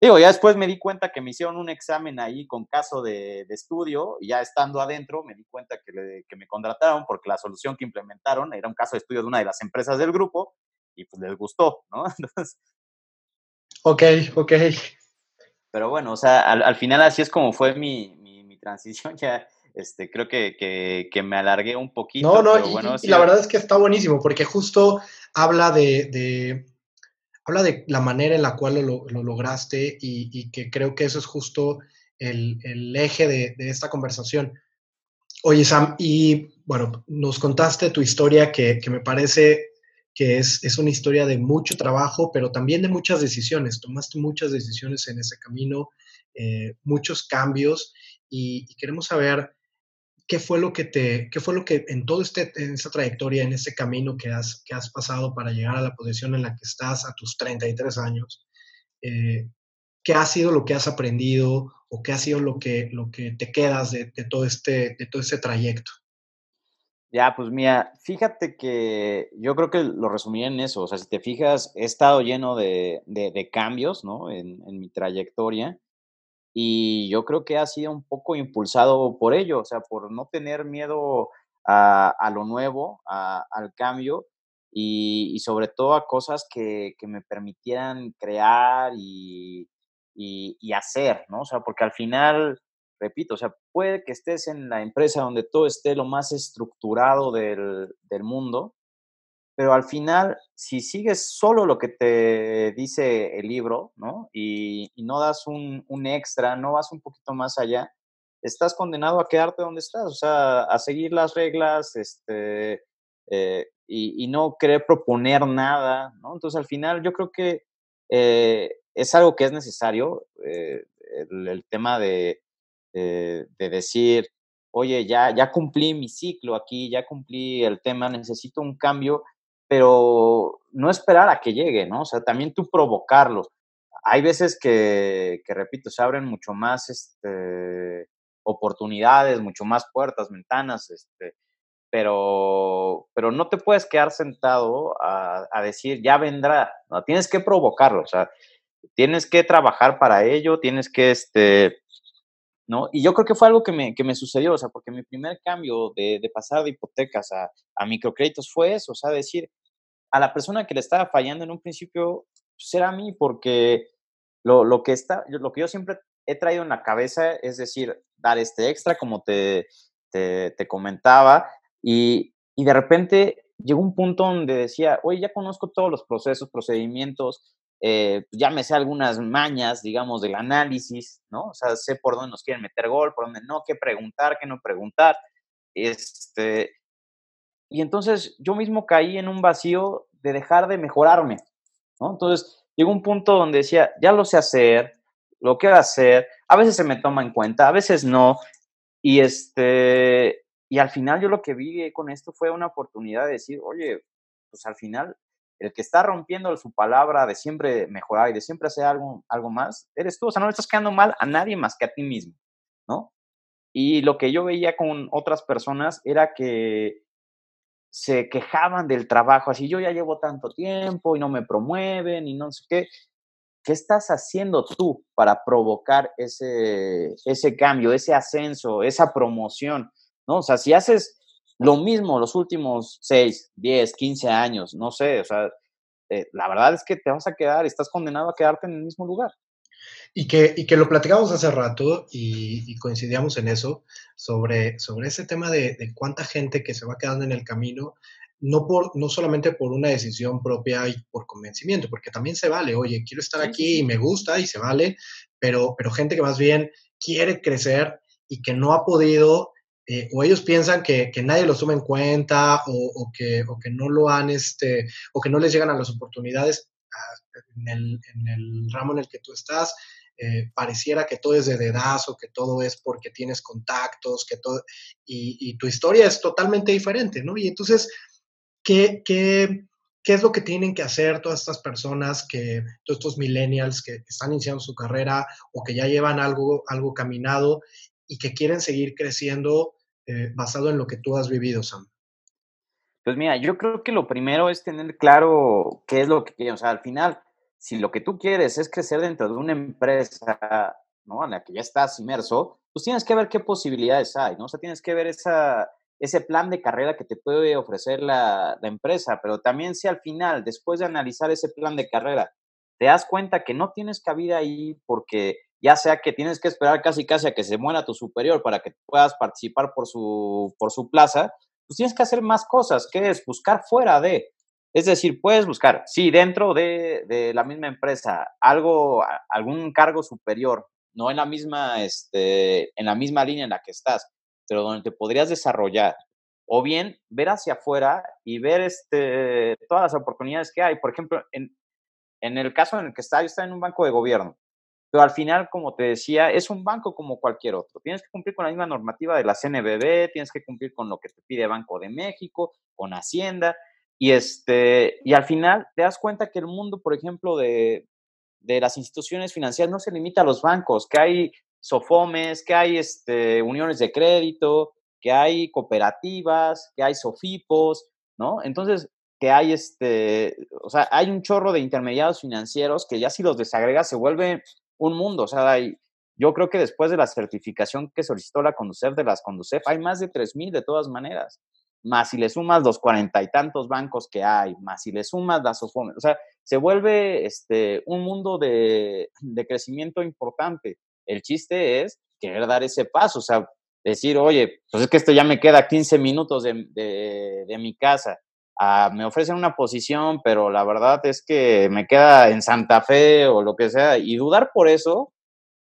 Digo, ya después me di cuenta que me hicieron un examen ahí con caso de, estudio y ya estando adentro me di cuenta que, que, me contrataron porque la solución que implementaron era un caso de estudio de una de las empresas del grupo y pues les gustó, ¿no? Entonces, ok, ok. Pero bueno, o sea, al, final así es como fue mi, mi, transición. Ya este, creo que, que, me alargué un poquito. No, no, y, bueno, y, la verdad es que está buenísimo porque justo habla de habla de la manera en la cual lo, lograste y, que creo que eso es justo el, eje de, esta conversación. Oye, Sam, y bueno, nos contaste tu historia que, me parece que es, es una historia de mucho trabajo, pero también de muchas decisiones. Tomaste muchas decisiones en ese camino, eh, muchos cambios y, queremos saber qué fue lo que te, qué fue lo que en todo este, en esta trayectoria, en ese camino que has, que has pasado para llegar a la posición en la que estás a tus 33 años, eh, qué ha sido lo que has aprendido o qué ha sido lo que, lo que te quedas de, de todo este, de todo este trayecto. Ya, pues mira, fíjate que yo creo que lo resumí en eso. O sea, si te fijas, he estado lleno de, de, cambios, ¿no? En, en, mi trayectoria. Y yo creo que ha sido un poco impulsado por ello, o sea, por no tener miedo a, a lo nuevo, a, al cambio y, sobre todo a cosas que, que me permitieran crear y, y, y hacer, ¿no? O sea, porque al final repito, o sea, puede que estés en la empresa donde todo esté lo más estructurado del, del mundo, pero al final, si sigues solo lo que te dice el libro, ¿no? Y, no das un, extra, no vas un poquito más allá, estás condenado a quedarte donde estás, o sea, a seguir las reglas, este, eh, y, no querer proponer nada, ¿no? Entonces, al final, yo creo que eh, es algo que es necesario, eh, el, el, tema de, de, de, decir, oye, ya, ya cumplí mi ciclo aquí, ya cumplí el tema, necesito un cambio, pero no esperar a que llegue, ¿no? O sea, también tú provocarlo. Hay veces que, que repito, se abren mucho más este, oportunidades, mucho más puertas, ventanas, este, pero, pero no te puedes quedar sentado a, decir, ya vendrá, ¿no? tienes que provocarlo, o sea, tienes que trabajar para ello, tienes que, este, ¿no? Y yo creo que fue algo que me, que me sucedió, o sea, porque mi primer cambio de, de pasar de hipotecas a, a, microcréditos fue eso, o sea, decir, a la persona que le estaba fallando en un principio, pues era a mí, porque lo, lo, que está, lo que yo siempre he traído en la cabeza es decir, dar este extra, como te, te, comentaba, y, y de repente llegó un punto donde decía, oye, ya conozco todos los procesos, procedimientos, eh, pues, ya me sé algunas mañas, digamos, del análisis, ¿no? O sea, sé por dónde nos quieren meter gol, por dónde no, qué preguntar, qué no preguntar. Este, y entonces yo mismo caí en un vacío de dejar de mejorarme, ¿no? Entonces llegó un punto donde decía, ya lo sé hacer, lo quiero hacer, a veces se me toma en cuenta, a veces no, y este, y al final yo lo que vi con esto fue una oportunidad de decir, oye, pues al final el que está rompiendo su palabra de siempre mejorar y de siempre hacer algo, algo más, eres tú. O sea, no le estás quedando mal a nadie más que a ti mismo, ¿no? Y lo que yo veía con otras personas era que se quejaban del trabajo, así yo ya llevo tanto tiempo y no me promueven y no sé qué. ¿Qué estás haciendo tú para provocar ese, ese cambio, ese ascenso, esa promoción? ¿no? O sea, si haces lo mismo los últimos 6, 10, 15 años, no sé, o sea, eh, la verdad es que te vas a quedar, estás condenado a quedarte en el mismo lugar. Y que, y que lo platicamos hace rato y, y coincidíamos en eso, sobre, sobre ese tema de, de, cuánta gente que se va quedando en el camino, no, por, no solamente por una decisión propia y por convencimiento, porque también se vale, oye, quiero estar aquí y me gusta y se vale, pero, pero gente que más bien quiere crecer y que no ha podido eh, o ellos piensan que, que, nadie los toma en cuenta o, o, que, o, que, no lo han, este, o que no les llegan a las oportunidades a, en, el, en, el, ramo en el que tú estás. Eh, pareciera que todo es de dedazo, que todo es porque tienes contactos, que todo, y, tu historia es totalmente diferente, ¿no? Y entonces, ¿qué, qué, ¿qué es lo que tienen que hacer todas estas personas, que, todos estos millennials que están iniciando su carrera o que ya llevan algo, algo caminado y que quieren seguir creciendo eh, basado en lo que tú has vivido, Sam? Pues mira, yo creo que lo primero es tener claro qué es lo que quieres. O sea, al final, si lo que tú quieres es crecer dentro de una empresa ¿no? en la que ya estás inmerso, pues tienes que ver qué posibilidades hay, ¿no? O sea, tienes que ver esa, ese plan de carrera que te puede ofrecer la, empresa, pero también si al final, después de analizar ese plan de carrera, te das cuenta que no tienes cabida ahí porque ya sea que tienes que esperar casi casi a que se muera tu superior para que puedas participar por su, por su plaza, pues tienes que hacer más cosas, que es buscar fuera de. Es decir, puedes buscar, sí, dentro de, la misma empresa, algo, algún cargo superior, no en la misma, este, en la misma línea en la que estás, pero donde te podrías desarrollar, o bien ver hacia afuera y ver este, todas las oportunidades que hay. Por ejemplo, en, el caso en el que está, yo está en un banco de gobierno, pero al final, como te decía, es un banco como cualquier otro. Tienes que cumplir con la misma normativa de la CNBB, tienes que cumplir con lo que te pide Banco de México, con Hacienda, y, este, y al final te das cuenta que el mundo, por ejemplo, de, de las instituciones financieras no se limita a los bancos, que hay SOFOMES, que hay este, uniones de crédito, que hay cooperativas, que hay SOFIPOS, ¿no? Entonces, que hay este, o sea, hay un chorro de intermediarios financieros que ya si los desagregas se vuelve un mundo, o sea, hay, yo creo que después de la certificación que solicitó la Conducef de las Conducef, hay más de 3.000 de todas maneras, más si le sumas los cuarenta y tantos bancos que hay, más si le sumas las SOFOMES, o sea, se vuelve este, un mundo de, de crecimiento importante. El chiste es querer dar ese paso, o sea, decir, oye, pues es que esto ya me queda 15 minutos de, de, mi casa. Ah, me ofrecen una posición, pero la verdad es que me queda en Santa Fe o lo que sea. Y dudar por eso,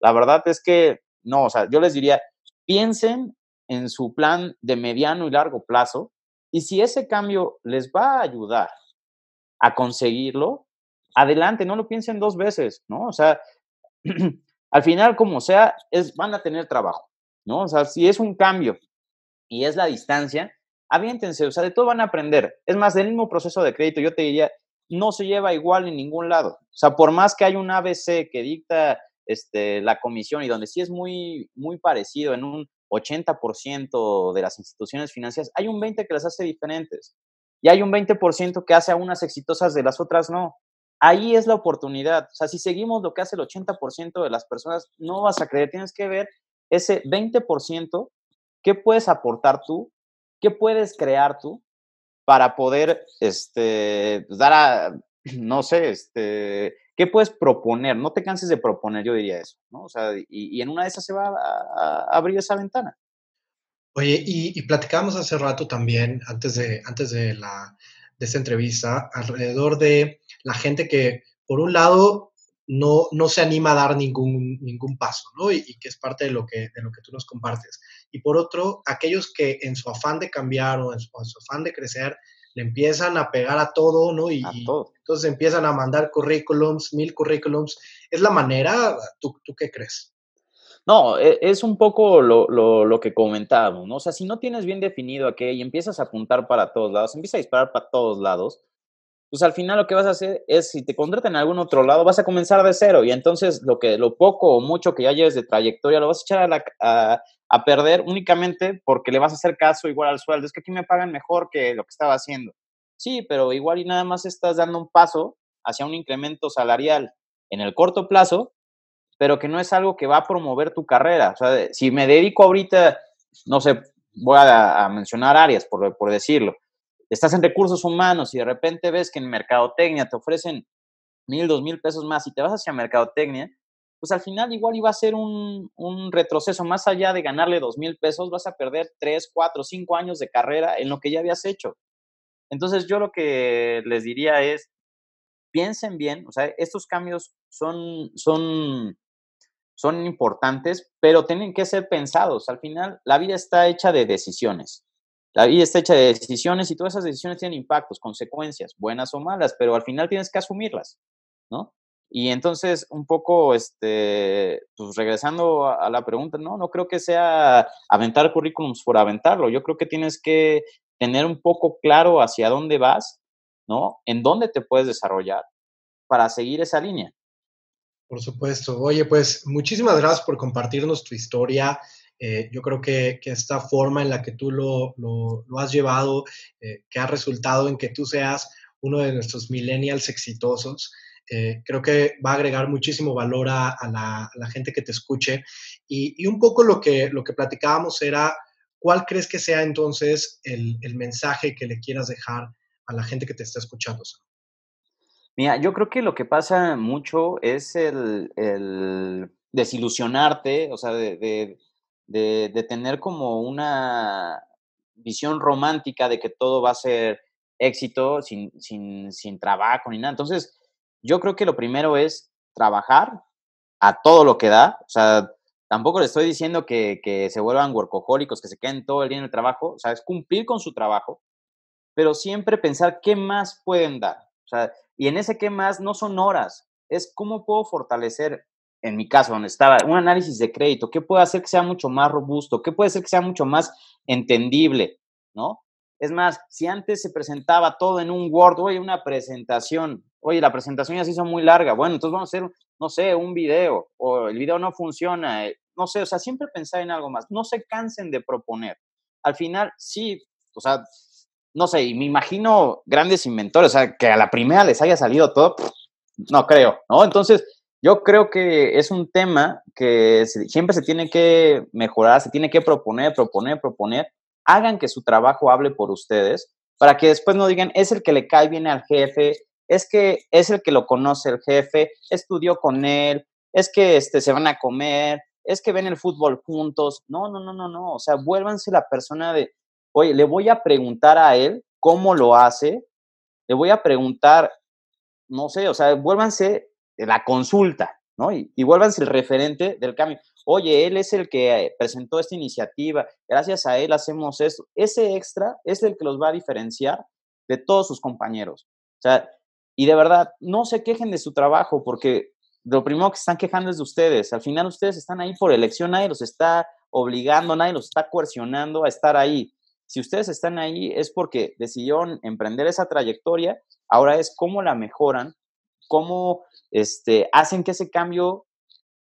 la verdad es que no, o sea, yo les diría, piensen en su plan de mediano y largo plazo y si ese cambio les va a ayudar a conseguirlo, adelante, no lo piensen dos veces, ¿no? O sea, al final, como sea, es, van a tener trabajo. ¿no? O sea, si es un cambio y es la distancia, aviéntense, o sea, de todo van a aprender. Es más, del mismo proceso de crédito, yo te diría, no se lleva igual en ningún lado. O sea, por más que hay un ABC que dicta este, la comisión y donde sí es muy, muy parecido en un 80% de las instituciones financieras, hay un 20% que las hace diferentes. Y hay un 20% que hace a unas exitosas de las otras no. Ahí es la oportunidad. O sea, si seguimos lo que hace el 80% de las personas, no vas a creer. Tienes que ver ese 20%, ¿qué puedes aportar tú? ¿Qué puedes crear tú para poder este, dar a, no sé, este, ¿qué puedes proponer? No te canses de proponer, yo diría eso, ¿no? O sea, y, en una de esas se va a, abrir esa ventana. Oye, y, y, platicábamos hace rato también, antes de, antes de, la, de esta entrevista, alrededor de la gente que, por un lado, no, no se anima a dar ningún, ningún paso, ¿no? Y, que es parte de lo que, de lo que tú nos compartes. Y por otro, aquellos que en su afán de cambiar o en su, afán de crecer, le empiezan a pegar a todo, ¿no? Y, entonces empiezan a mandar currículums, mil currículums. ¿Es la manera? ¿Tú, tú qué crees? No, e, es un poco lo, lo, lo, que comentábamos, ¿no? O sea, si no tienes bien definido a qué y empiezas a apuntar para todos lados, empiezas a disparar para todos lados, pues al final lo que vas a hacer es, si te contratan en algún otro lado, vas a comenzar de cero y entonces lo que lo poco o mucho que ya lleves de trayectoria lo vas a echar a, perder únicamente porque le vas a hacer caso igual al sueldo. Es que aquí me pagan mejor que lo que estaba haciendo. Sí, pero igual y nada más estás dando un paso hacia un incremento salarial en el corto plazo, pero que no es algo que va a promover tu carrera. O sea, si me dedico ahorita, no sé, voy a, mencionar áreas, por decirlo estás en recursos humanos y de repente ves que en mercadotecnia te ofrecen mil, dos mil pesos más y te vas hacia mercadotecnia, pues al final igual iba a ser un, un retroceso. Más allá de ganarle dos mil pesos, vas a perder tres, cuatro, cinco años de carrera en lo que ya habías hecho. Entonces yo lo que les diría es, piensen bien, o sea, estos cambios son, son, son importantes, pero tienen que ser pensados. Al final, la vida está hecha de decisiones. La vida está hecha de decisiones y todas esas decisiones tienen impactos, consecuencias, buenas o malas, pero al final tienes que asumirlas, ¿no? Y entonces, un poco, este, pues regresando a, la pregunta, no, no creo que sea aventar currículums por aventarlo. Yo creo que tienes que tener un poco claro hacia dónde vas, ¿no? En dónde te puedes desarrollar para seguir esa línea. Por supuesto. Oye, pues muchísimas gracias por compartirnos tu historia. Eh, yo creo que, esta forma en la que tú lo, has llevado, eh, que ha resultado en que tú seas uno de nuestros millennials exitosos, eh, creo que va a agregar muchísimo valor a, la, gente que te escuche. Y, un poco lo que, lo que platicábamos era, ¿cuál crees que sea entonces el, mensaje que le quieras dejar a la gente que te está escuchando? Mira, yo creo que lo que pasa mucho es el, desilusionarte, o sea, de, de, tener como una visión romántica de que todo va a ser éxito sin, sin, sin trabajo ni nada. Entonces, yo creo que lo primero es trabajar a todo lo que da, o sea, tampoco les estoy diciendo que, que se vuelvan workahólicos, que se queden todo el día en el trabajo, o sea, es cumplir con su trabajo, pero siempre pensar qué más pueden dar. O sea, y en ese qué más no son horas, es cómo puedo fortalecer, en mi caso, donde estaba, un análisis de crédito, qué puede hacer que sea mucho más robusto, qué puede hacer que sea mucho más entendible, ¿no? Es más, si antes se presentaba todo en un Word, oye, una presentación, oye, la presentación ya se hizo muy larga, bueno, entonces vamos a hacer, no sé, un video, o el video no funciona, eh, no sé, o sea, siempre pensar en algo más, no se cansen de proponer. Al final, sí, o sea, no sé, y me imagino grandes inventores, o sea, que a la primera les haya salido todo, no creo, ¿no? Entonces, yo creo que es un tema que siempre se tiene que mejorar, se tiene que proponer, proponer, proponer, hagan que su trabajo hable por ustedes para que después no digan, es el que le cae bien al jefe, es que es el que lo conoce el jefe, estudió con él, es que este, se van a comer, es que ven el fútbol juntos. No, no, no, no, no. O sea, vuélvanse la persona de, oye, le voy a preguntar a él cómo lo hace, le voy a preguntar, no sé, o sea, vuélvanse la consulta, ¿no? Y, y el referente del cambio oye, él es el que presentó esta iniciativa, gracias a él hacemos esto. Ese extra es el que los va a diferenciar de todos sus compañeros. O sea, y de verdad, no se quejen de su trabajo, porque lo primero que están quejando es de ustedes. Al final ustedes están ahí por elección, nadie los está obligando, nadie los está coercionando a estar ahí. Si ustedes están ahí es porque decidieron emprender esa trayectoria, ahora es cómo la mejoran, cómo este, hacen que ese cambio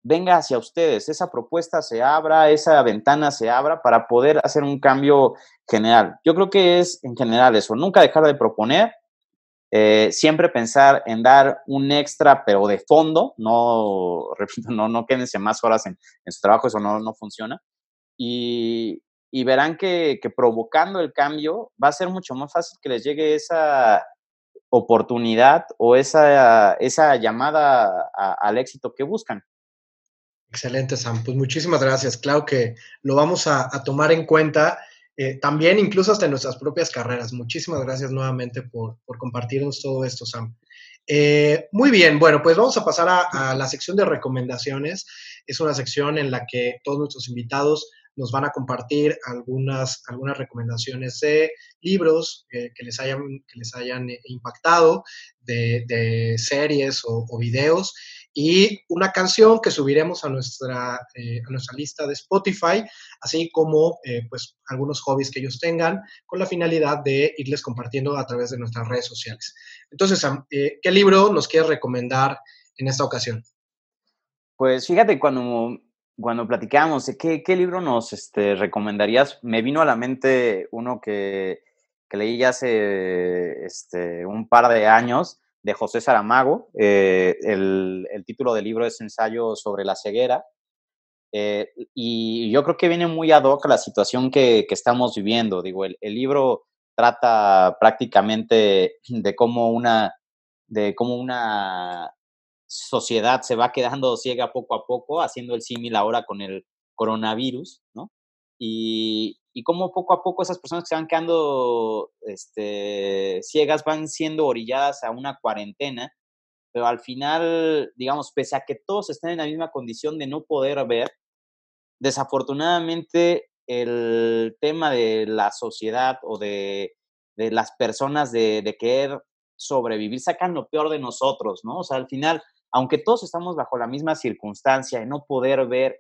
venga hacia ustedes, esa propuesta se abra, esa ventana se abra para poder hacer un cambio general. Yo creo que es en general eso, nunca dejar de proponer, eh, siempre pensar en dar un extra, pero de fondo, no, repito, no, no quédense más horas en, su trabajo, eso no, no funciona. Y, y verán que, que, provocando el cambio va a ser mucho más fácil que les llegue esa oportunidad o esa, esa llamada al éxito que buscan. Excelente, Sam. Pues muchísimas gracias. Claro que lo vamos a, tomar en cuenta eh, también, incluso hasta en nuestras propias carreras. Muchísimas gracias nuevamente por, compartirnos todo esto, Sam. Eh, muy bien, bueno, pues vamos a pasar a, la sección de recomendaciones. Es una sección en la que todos nuestros invitados nos van a compartir algunas, algunas recomendaciones de libros eh, que, les hayan, que les hayan impactado, de, series o, videos y una canción que subiremos a nuestra, eh, a nuestra lista de Spotify, así como eh, pues algunos hobbies que ellos tengan con la finalidad de irles compartiendo a través de nuestras redes sociales. Entonces, eh, ¿qué libro nos quieres recomendar en esta ocasión? Pues fíjate, cuando, cuando platicamos, ¿qué, qué libro nos este, recomendarías? Me vino a la mente uno que, que leí ya hace este, un par de años, de José Saramago. Eh, el, título del libro es Ensayo sobre la ceguera. Eh, y yo creo que viene muy ad hoc la situación que, estamos viviendo. Digo, el, libro trata prácticamente de cómo una, de cómo una sociedad se va quedando ciega poco a poco, haciendo el símil ahora con el coronavirus, ¿no? Y, y cómo poco a poco esas personas que se van quedando este, ciegas van siendo orilladas a una cuarentena, pero al final, digamos, pese a que todos estén en la misma condición de no poder ver, desafortunadamente el tema de la sociedad o de, de las personas de, de, querer sobrevivir sacan lo peor de nosotros, ¿no? O sea, al final, aunque todos estamos bajo la misma circunstancia de no poder ver,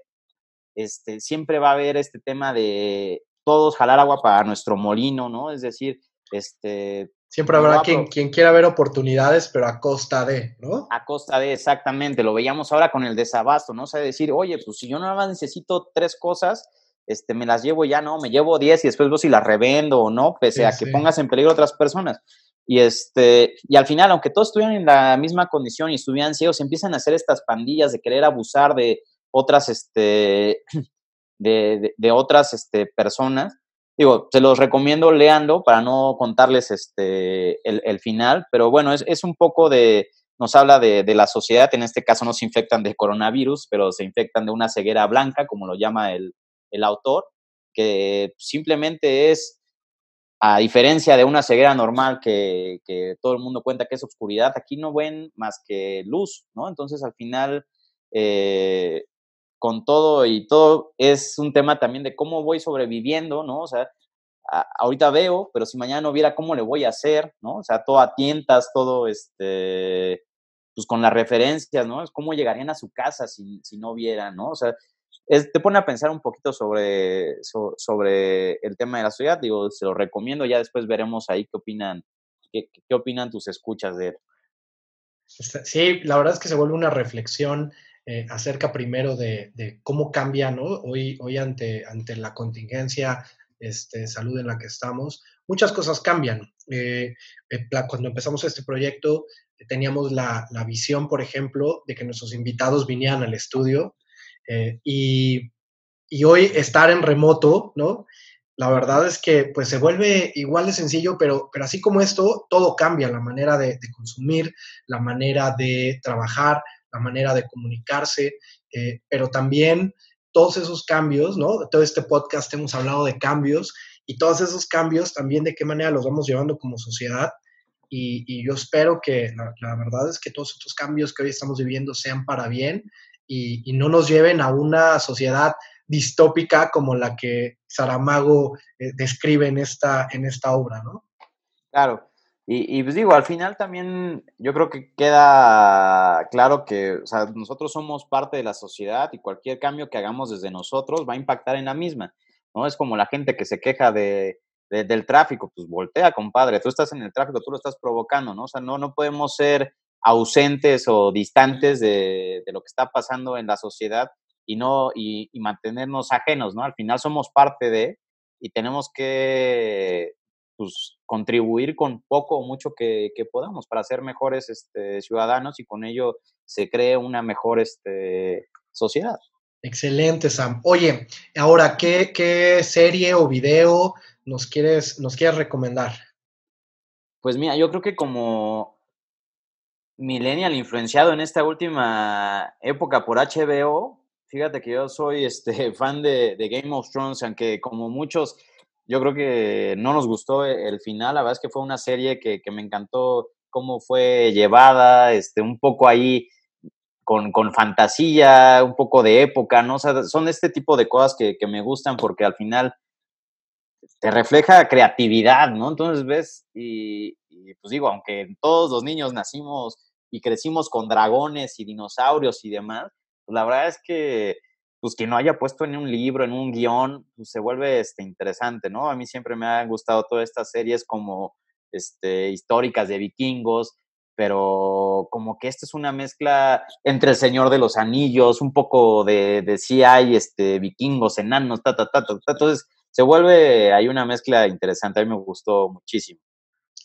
este, siempre va a haber este tema de todos jalar agua para nuestro molino, ¿no? Es decir, este... Siempre habrá quien, quien quiera ver oportunidades, pero a costa de, ¿no? A costa de, exactamente. Lo veíamos ahora con el desabasto, ¿no? O sea, decir, oye, pues si yo nada más necesito tres cosas, este, me las llevo ya, ¿no? Me llevo diez y después veo si las revendo o no, pese a que pongas en peligro a otras personas. Y, este, y al final, aunque todos estuvieran en la misma condición y estuvieran ciegos, empiezan a hacer estas pandillas de querer abusar de otras, este, de, otras este, personas. Digo, se los recomiendo leando para no contarles este, el, final, pero bueno, es, es, un poco de, nos habla de, la sociedad, en este caso no se infectan de coronavirus, pero se infectan de una ceguera blanca, como lo llama el, el autor, que simplemente es, a diferencia de una ceguera normal que, que, todo el mundo cuenta que es oscuridad, aquí no ven más que luz, ¿no? Entonces al final eh, con todo y todo es un tema también de cómo voy sobreviviendo, ¿no? O sea, ahorita veo, pero si mañana no viera cómo le voy a hacer, ¿no? O sea, todo a tientas, todo este, pues con las referencias, ¿no? Es cómo llegarían a su casa si, si no vieran, ¿no? O sea, te pone a pensar un poquito sobre, sobre el tema de la sociedad. Digo, se lo recomiendo, ya después veremos ahí qué opinan, qué, qué opinan tus escuchas de él. Sí, la verdad es que se vuelve una reflexión eh, acerca primero de, de, cómo cambia, ¿no? Hoy, hoy ante, ante la contingencia este, salud en la que estamos, muchas cosas cambian. Eh, eh, cuando empezamos este proyecto, teníamos la, la, visión, por ejemplo, de que nuestros invitados vinieran al estudio y, y, hoy estar en remoto, ¿no? La verdad es que pues se vuelve igual de sencillo, pero, pero así como esto, todo cambia, la manera de, de consumir, la manera de trabajar, la manera de comunicarse, eh, pero también todos esos cambios, ¿no? Todo este podcast hemos hablado de cambios y todos esos cambios también de qué manera los vamos llevando como sociedad. Y, yo espero que la, verdad es que todos estos cambios que hoy estamos viviendo sean para bien y, no nos lleven a una sociedad distópica como la que Saramago eh, describe en esta, en esta obra, ¿no? Claro, y, pues digo, al final también yo creo que queda claro que nosotros somos parte de la sociedad y cualquier cambio que hagamos desde nosotros va a impactar en la misma, ¿no? Es como la gente que se queja de, del tráfico, pues voltea, compadre, tú estás en el tráfico, tú lo estás provocando, ¿no? O sea, no, no podemos ser ausentes o distantes de, de lo que está pasando en la sociedad y no y, y mantenernos ajenos, ¿no? Al final somos parte de y tenemos que pues, contribuir con poco o mucho que, podamos para ser mejores este, ciudadanos y con ello se cree una mejor este, sociedad. Excelente, Sam. Oye, ahora, ¿qué, ¿qué, serie o video nos quieres, nos quieres recomendar? Pues mira, yo creo que como millennial influenciado en esta última época por HBO, fíjate que yo soy este, fan de, Game of Thrones, aunque como muchos yo creo que no nos gustó el final, la verdad es que fue una serie que, me encantó cómo fue llevada, este, un poco ahí con, fantasía, un poco de época, ¿no? O sea, son este tipo de cosas que, me gustan porque al final te refleja creatividad, ¿no? Entonces ves, y, pues digo, aunque todos los niños nacimos y crecimos con dragones y dinosaurios y demás, pues la verdad es que pues que no haya puesto en un libro, en un guion, pues se vuelve este, interesante, ¿no? A mí siempre me han gustado todas estas series como este, históricas de vikingos, pero como que esta es una mezcla entre el Señor de los Anillos, un poco de, de sí hay este, vikingos, enanos, ta, ta, ta, ta, entonces se vuelve, hay una mezcla interesante, a mí me gustó muchísimo.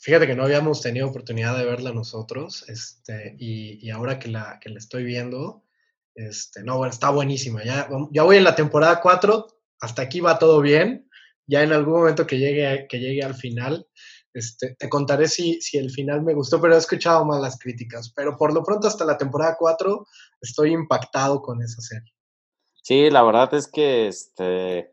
Fíjate que no habíamos tenido oportunidad de verla nosotros, este, y, ahora que la, que la estoy viendo, este, no, bueno, está buenísima. Ya, ya voy en la temporada 4, hasta aquí va todo bien. Ya en algún momento que llegue, que llegue al final, este, te contaré si, si el final me gustó, pero he escuchado más las críticas. Pero por lo pronto, hasta la temporada 4, estoy impactado con esa serie. Sí, la verdad es que, este,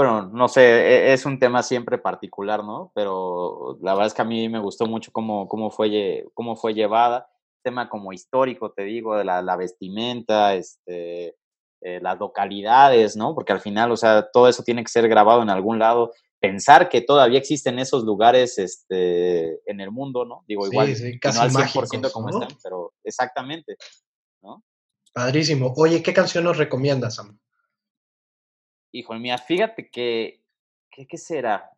bueno, no sé, e, es un tema siempre particular, ¿no? Pero la verdad es que a mí me gustó mucho cómo, cómo, fue, cómo fue llevada tema como histórico, te digo, de la, vestimenta, este, eh, las localidades, ¿no? Porque al final, o sea, todo eso tiene que ser grabado en algún lado. Pensar que todavía existen esos lugares este, en el mundo, ¿no? Digo, igual, casi no al 100% como están, pero exactamente, ¿no? Padrísimo. Oye, ¿qué canción nos recomiendas, Sam? Híjole, mía, fíjate que, ¿qué será?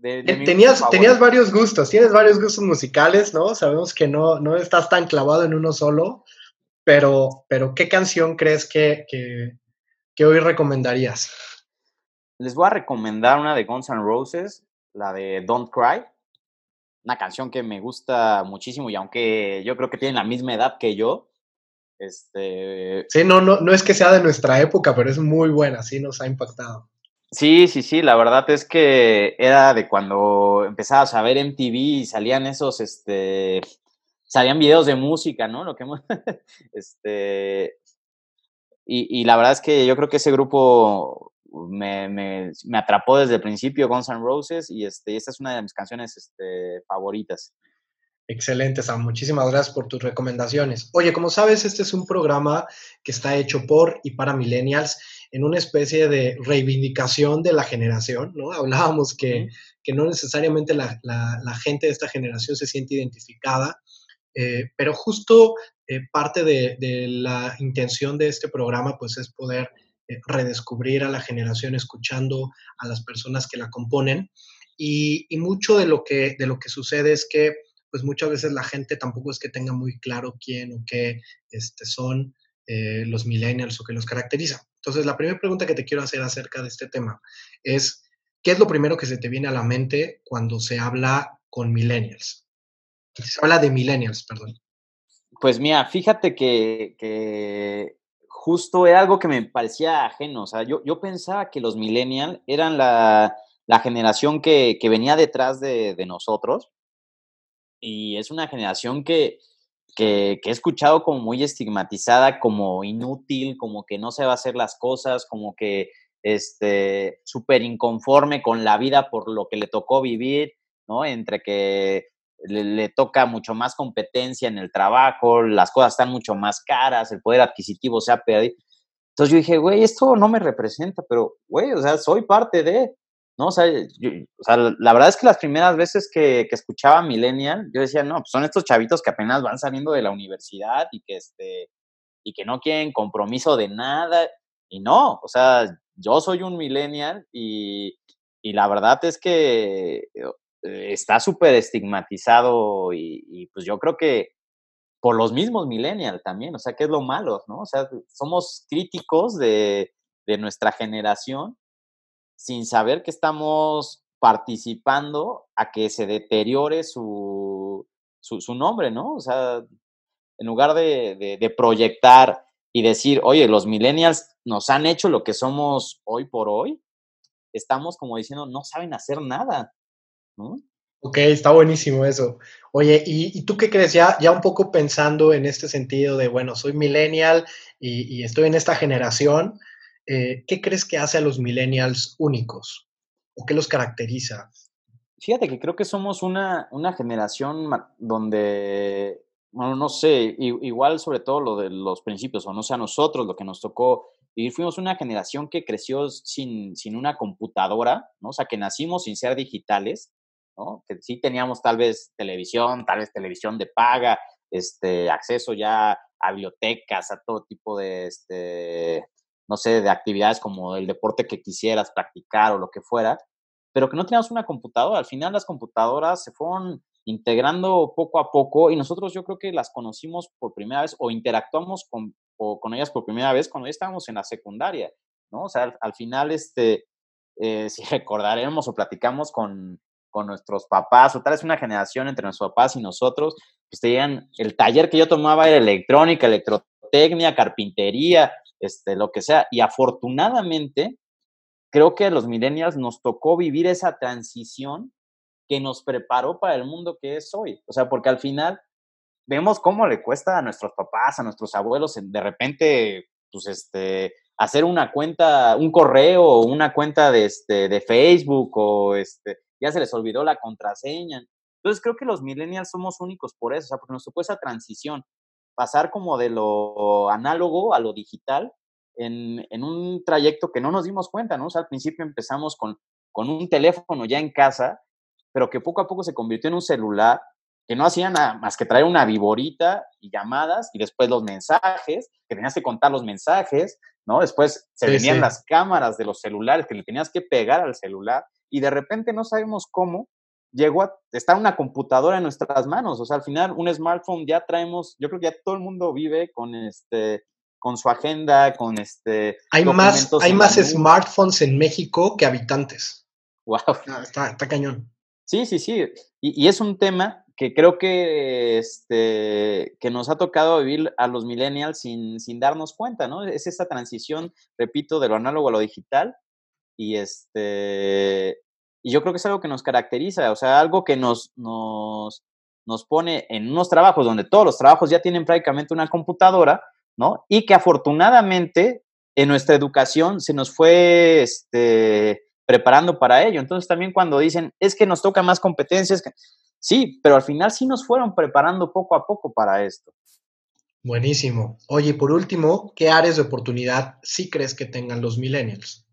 tenías, tenías varios gustos, tienes varios gustos musicales, ¿no? Sabemos que no, no estás tan clavado en uno solo, pero, pero ¿qué canción crees que, que, hoy recomendarías? Les voy a recomendar una de Guns N' Roses, la de Don't Cry, una canción que me gusta muchísimo y aunque yo creo que tienen la misma edad que yo, este... Sí, no, no, no es que sea de nuestra época, pero es muy buena, sí nos ha impactado. Sí, sí, sí, la verdad es que era de cuando empezabas a ver MTV y salían esos, este, salían videos de música, ¿no? Lo que este, y, y, la verdad es que yo creo que ese grupo me, me, me, atrapó desde el principio, Guns N' Roses, y este, esta es una de mis canciones este, favoritas. Excelente, Sam. Muchísimas gracias por tus recomendaciones. Oye, como sabes, este es un programa que está hecho por y para millennials en una especie de reivindicación de la generación, ¿no? Hablábamos que, que no necesariamente la, la, gente de esta generación se siente identificada, eh, pero justo eh, parte de, de, la intención de este programa, pues, es poder eh, redescubrir a la generación escuchando a las personas que la componen. Y, y mucho de lo, que, de lo que sucede es que pues muchas veces la gente tampoco es que tenga muy claro quién o qué este, son eh, los millennials o qué los caracteriza. Entonces, la primera pregunta que te quiero hacer acerca de este tema es, ¿qué es lo primero que se te viene a la mente cuando se habla con millennials? Se habla de millennials, perdón. Pues mira, fíjate que, justo era algo que me parecía ajeno. O sea, yo, yo pensaba que los millennials eran la, generación que, venía detrás de, de nosotros y es una generación que, que, he escuchado como muy estigmatizada, como inútil, como que no se va a hacer las cosas, como que este súper inconforme con la vida por lo que le tocó vivir, ¿no? Entre que le, toca mucho más competencia en el trabajo, las cosas están mucho más caras, el poder adquisitivo se ha perdido. Entonces yo dije, güey, esto no me representa, pero, güey, o sea, soy parte de, ¿no? O sea, la verdad es que las primeras veces que, escuchaba Millennial, yo decía, no, pues son estos chavitos que apenas van saliendo de la universidad y que, este, y que no quieren compromiso de nada. Y no, o sea, yo soy un Millennial y, la verdad es que eh, está súper estigmatizado y, pues yo creo que por los mismos millennials también, o sea, ¿qué es lo malo, no? O sea, somos críticos de, de nuestra generación sin saber que estamos participando a que se deteriore su, su, nombre, ¿no? O sea, en lugar de, proyectar y decir, oye, los millennials nos han hecho lo que somos hoy por hoy, estamos como diciendo, no saben hacer nada, ¿no? Ok, está buenísimo eso. Oye, ¿y, tú qué crees? Ya, ya un poco pensando en este sentido de, bueno, soy millennial y estoy en esta generación, eh, ¿qué crees que hace a los millennials únicos? ¿O qué los caracteriza? Fíjate que creo que somos una, una generación donde, bueno, no sé, igual sobre todo lo de los principios, o no sé, a nosotros lo que nos tocó y fuimos una generación que creció sin, sin una computadora, ¿no? O sea, que nacimos sin ser digitales, ¿no? Que sí teníamos tal vez televisión, tal vez televisión de paga, este, acceso ya a bibliotecas, a todo tipo de, este, no sé, de actividades como el deporte que quisieras practicar o lo que fuera, pero que no teníamos una computadora. Al final las computadoras se fueron integrando poco a poco y nosotros yo creo que las conocimos por primera vez o interactuamos con, con ellas por primera vez cuando ya estábamos en la secundaria, ¿no? O sea, al, final, este, eh, si recordaremos o platicamos con, con nuestros papás, o tal vez una generación entre nuestros papás y nosotros, pues tenían el taller que yo tomaba era electrónica, electrotecnia, carpintería, este, lo que sea. Y afortunadamente, creo que los millennials nos tocó vivir esa transición que nos preparó para el mundo que es hoy. O sea, porque al final vemos cómo le cuesta a nuestros papás, a nuestros abuelos, de repente, pues, este, hacer una cuenta, un correo o una cuenta de, este, de Facebook o este, ya se les olvidó la contraseña. Entonces creo que los millennials somos únicos por eso, o sea, porque nos tocó esa transición pasar como de lo análogo a lo digital en, un trayecto que no nos dimos cuenta, ¿no? O sea, al principio empezamos con, con un teléfono ya en casa, pero que poco a poco se convirtió en un celular que no hacía nada más que traer una viborita y llamadas y después los mensajes, que tenías que contar los mensajes, ¿no? Después se venían las cámaras de los celulares que le tenías que pegar al celular y de repente no sabemos cómo llegó a estar una computadora en nuestras manos. O sea, al final un smartphone ya traemos, yo creo que ya todo el mundo vive con este con su agenda, con este hay más hay más smartphones en México que habitantes. Wow. Está, está cañón. Sí, sí, sí. Y, y, es un tema que creo que, este, que nos ha tocado vivir a los millennials sin, sin darnos cuenta, ¿no? Es esa transición, repito, de lo análogo a lo digital. Y este y yo creo que es algo que nos caracteriza, o sea, algo que nos, nos, nos pone en unos trabajos donde todos los trabajos ya tienen prácticamente una computadora, ¿no? Y que afortunadamente en nuestra educación se nos fue este, preparando para ello. Entonces también cuando dicen, es que nos toca más competencias, sí, pero al final sí nos fueron preparando poco a poco para esto. Buenísimo. Oye, por último, ¿qué áreas de oportunidad sí crees que tengan los millennials?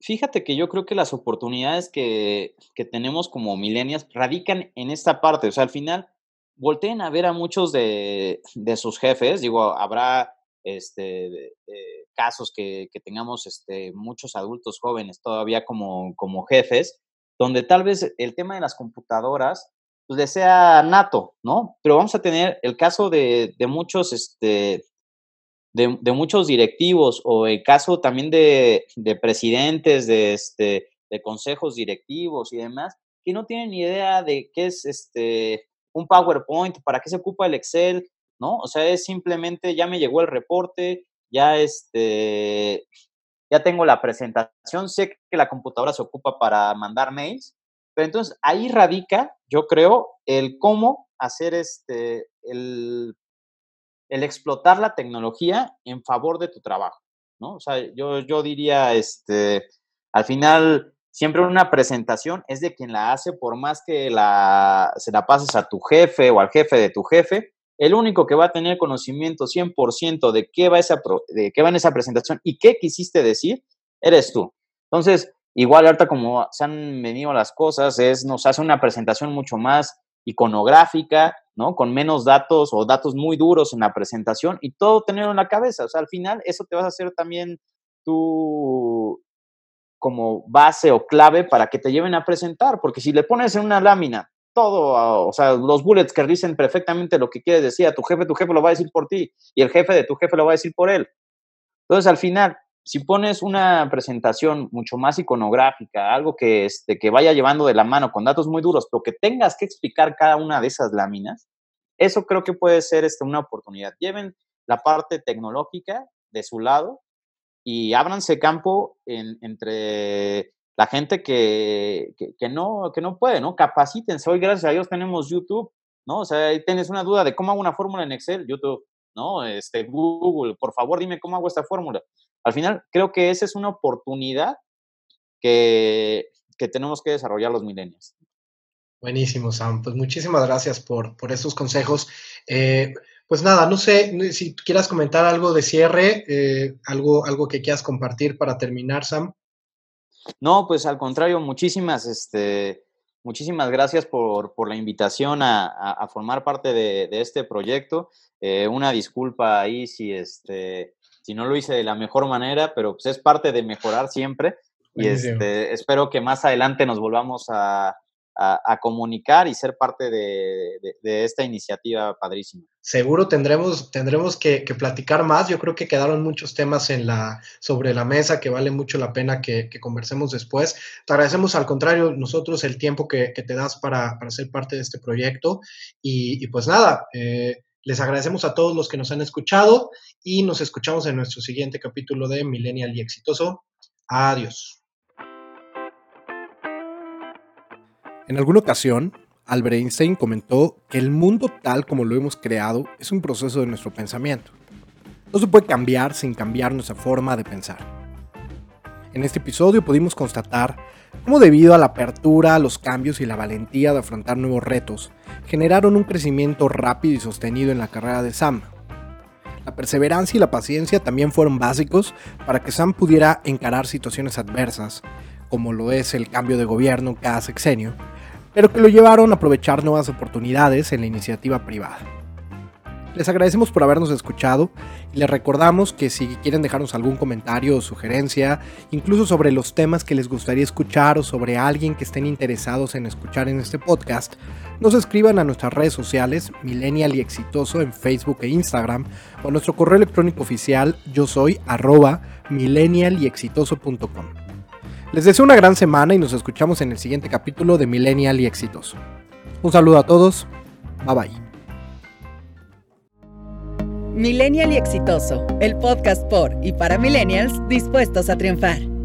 Fíjate que yo creo que las oportunidades que, tenemos como millennials radican en esta parte. O sea, al final, volteen a ver a muchos de, sus jefes. Digo, habrá este, casos que, tengamos este, muchos adultos jóvenes todavía como, como jefes, donde tal vez el tema de las computadoras pues, les sea nato, ¿no? Pero vamos a tener el caso de, muchos, este, de, muchos directivos o el caso también de, presidentes, de, este, de consejos directivos y demás, que no tienen ni idea de qué es este, un PowerPoint, para qué se ocupa el Excel, ¿no? O sea, es simplemente ya me llegó el reporte, ya este, ya tengo la presentación, sé que la computadora se ocupa para mandar mails, pero entonces ahí radica, yo creo, el cómo hacer este, el, el explotar la tecnología en favor de tu trabajo, ¿no? O sea, yo, yo diría, este, al final, siempre una presentación es de quien la hace, por más que la, se la pases a tu jefe o al jefe de tu jefe, el único que va a tener conocimiento 100% de qué, va esa, de qué va en esa presentación y qué quisiste decir, eres tú. Entonces, igual ahorita como se han venido las cosas, es, nos hace una presentación mucho más iconográfica, ¿no? Con menos datos o datos muy duros en la presentación y todo tenerlo en la cabeza. O sea, al final eso te vas a hacer también tú como base o clave para que te lleven a presentar, porque si le pones en una lámina todo, o sea, los bullets que dicen perfectamente lo que quieres decir a tu jefe, tu jefe lo va a decir por ti y el jefe de tu jefe lo va a decir por él. Entonces, al final, si pones una presentación mucho más iconográfica, algo que, este, que vaya llevando de la mano con datos muy duros, pero que tengas que explicar cada una de esas láminas, eso creo que puede ser este, una oportunidad. Lleven la parte tecnológica de su lado y ábranse campo entre la gente que, que, no, que no puede, ¿no? Capacítense. Hoy, gracias a Dios, tenemos YouTube, ¿no? O sea, ahí tienes una duda de cómo hago una fórmula en Excel, YouTube, ¿no? Este, Google, por favor, dime cómo hago esta fórmula. Al final, creo que esa es una oportunidad que, que tenemos que desarrollar los milenios. Buenísimo, Sam. Pues muchísimas gracias por, por estos consejos. Eh, pues nada, no sé si quieras comentar algo de cierre, eh, algo, algo que quieras compartir para terminar, Sam. No, pues al contrario, muchísimas, este, muchísimas gracias por, la invitación a, formar parte de, este proyecto. Eh, una disculpa ahí si, este, si no lo hice de la mejor manera, pero pues es parte de mejorar siempre. Y este, espero que más adelante nos volvamos a, a, comunicar y ser parte de, esta iniciativa padrísima. Seguro tendremos, tendremos que, platicar más. Yo creo que quedaron muchos temas en la, sobre la mesa que vale mucho la pena que, conversemos después. Te agradecemos al contrario nosotros el tiempo que, te das para, ser parte de este proyecto. Y, pues nada, eh, les agradecemos a todos los que nos han escuchado y nos escuchamos en nuestro siguiente capítulo de Millennial y Exitoso. Adiós. En alguna ocasión, Albert Einstein comentó que el mundo tal como lo hemos creado es un proceso de nuestro pensamiento. No se puede cambiar sin cambiar nuestra forma de pensar. En este episodio pudimos constatar cómo debido a la apertura, los cambios y la valentía de afrontar nuevos retos, generaron un crecimiento rápido y sostenido en la carrera de Sam. La perseverancia y la paciencia también fueron básicos para que Sam pudiera encarar situaciones adversas, como lo es el cambio de gobierno cada sexenio, pero que lo llevaron a aprovechar nuevas oportunidades en la iniciativa privada. Les agradecemos por habernos escuchado y les recordamos que si quieren dejarnos algún comentario o sugerencia, incluso sobre los temas que les gustaría escuchar o sobre alguien que estén interesados en escuchar en este podcast, nos escriban a nuestras redes sociales Millennial y Exitoso en Facebook e Instagram o a nuestro correo electrónico oficial yo soy arroba millennialyexitoso.com. Les deseo una gran semana y nos escuchamos en el siguiente capítulo de Millennial y Exitoso. Un saludo a todos. Bye bye. Millennial y Exitoso, el podcast por y para millennials dispuestos a triunfar.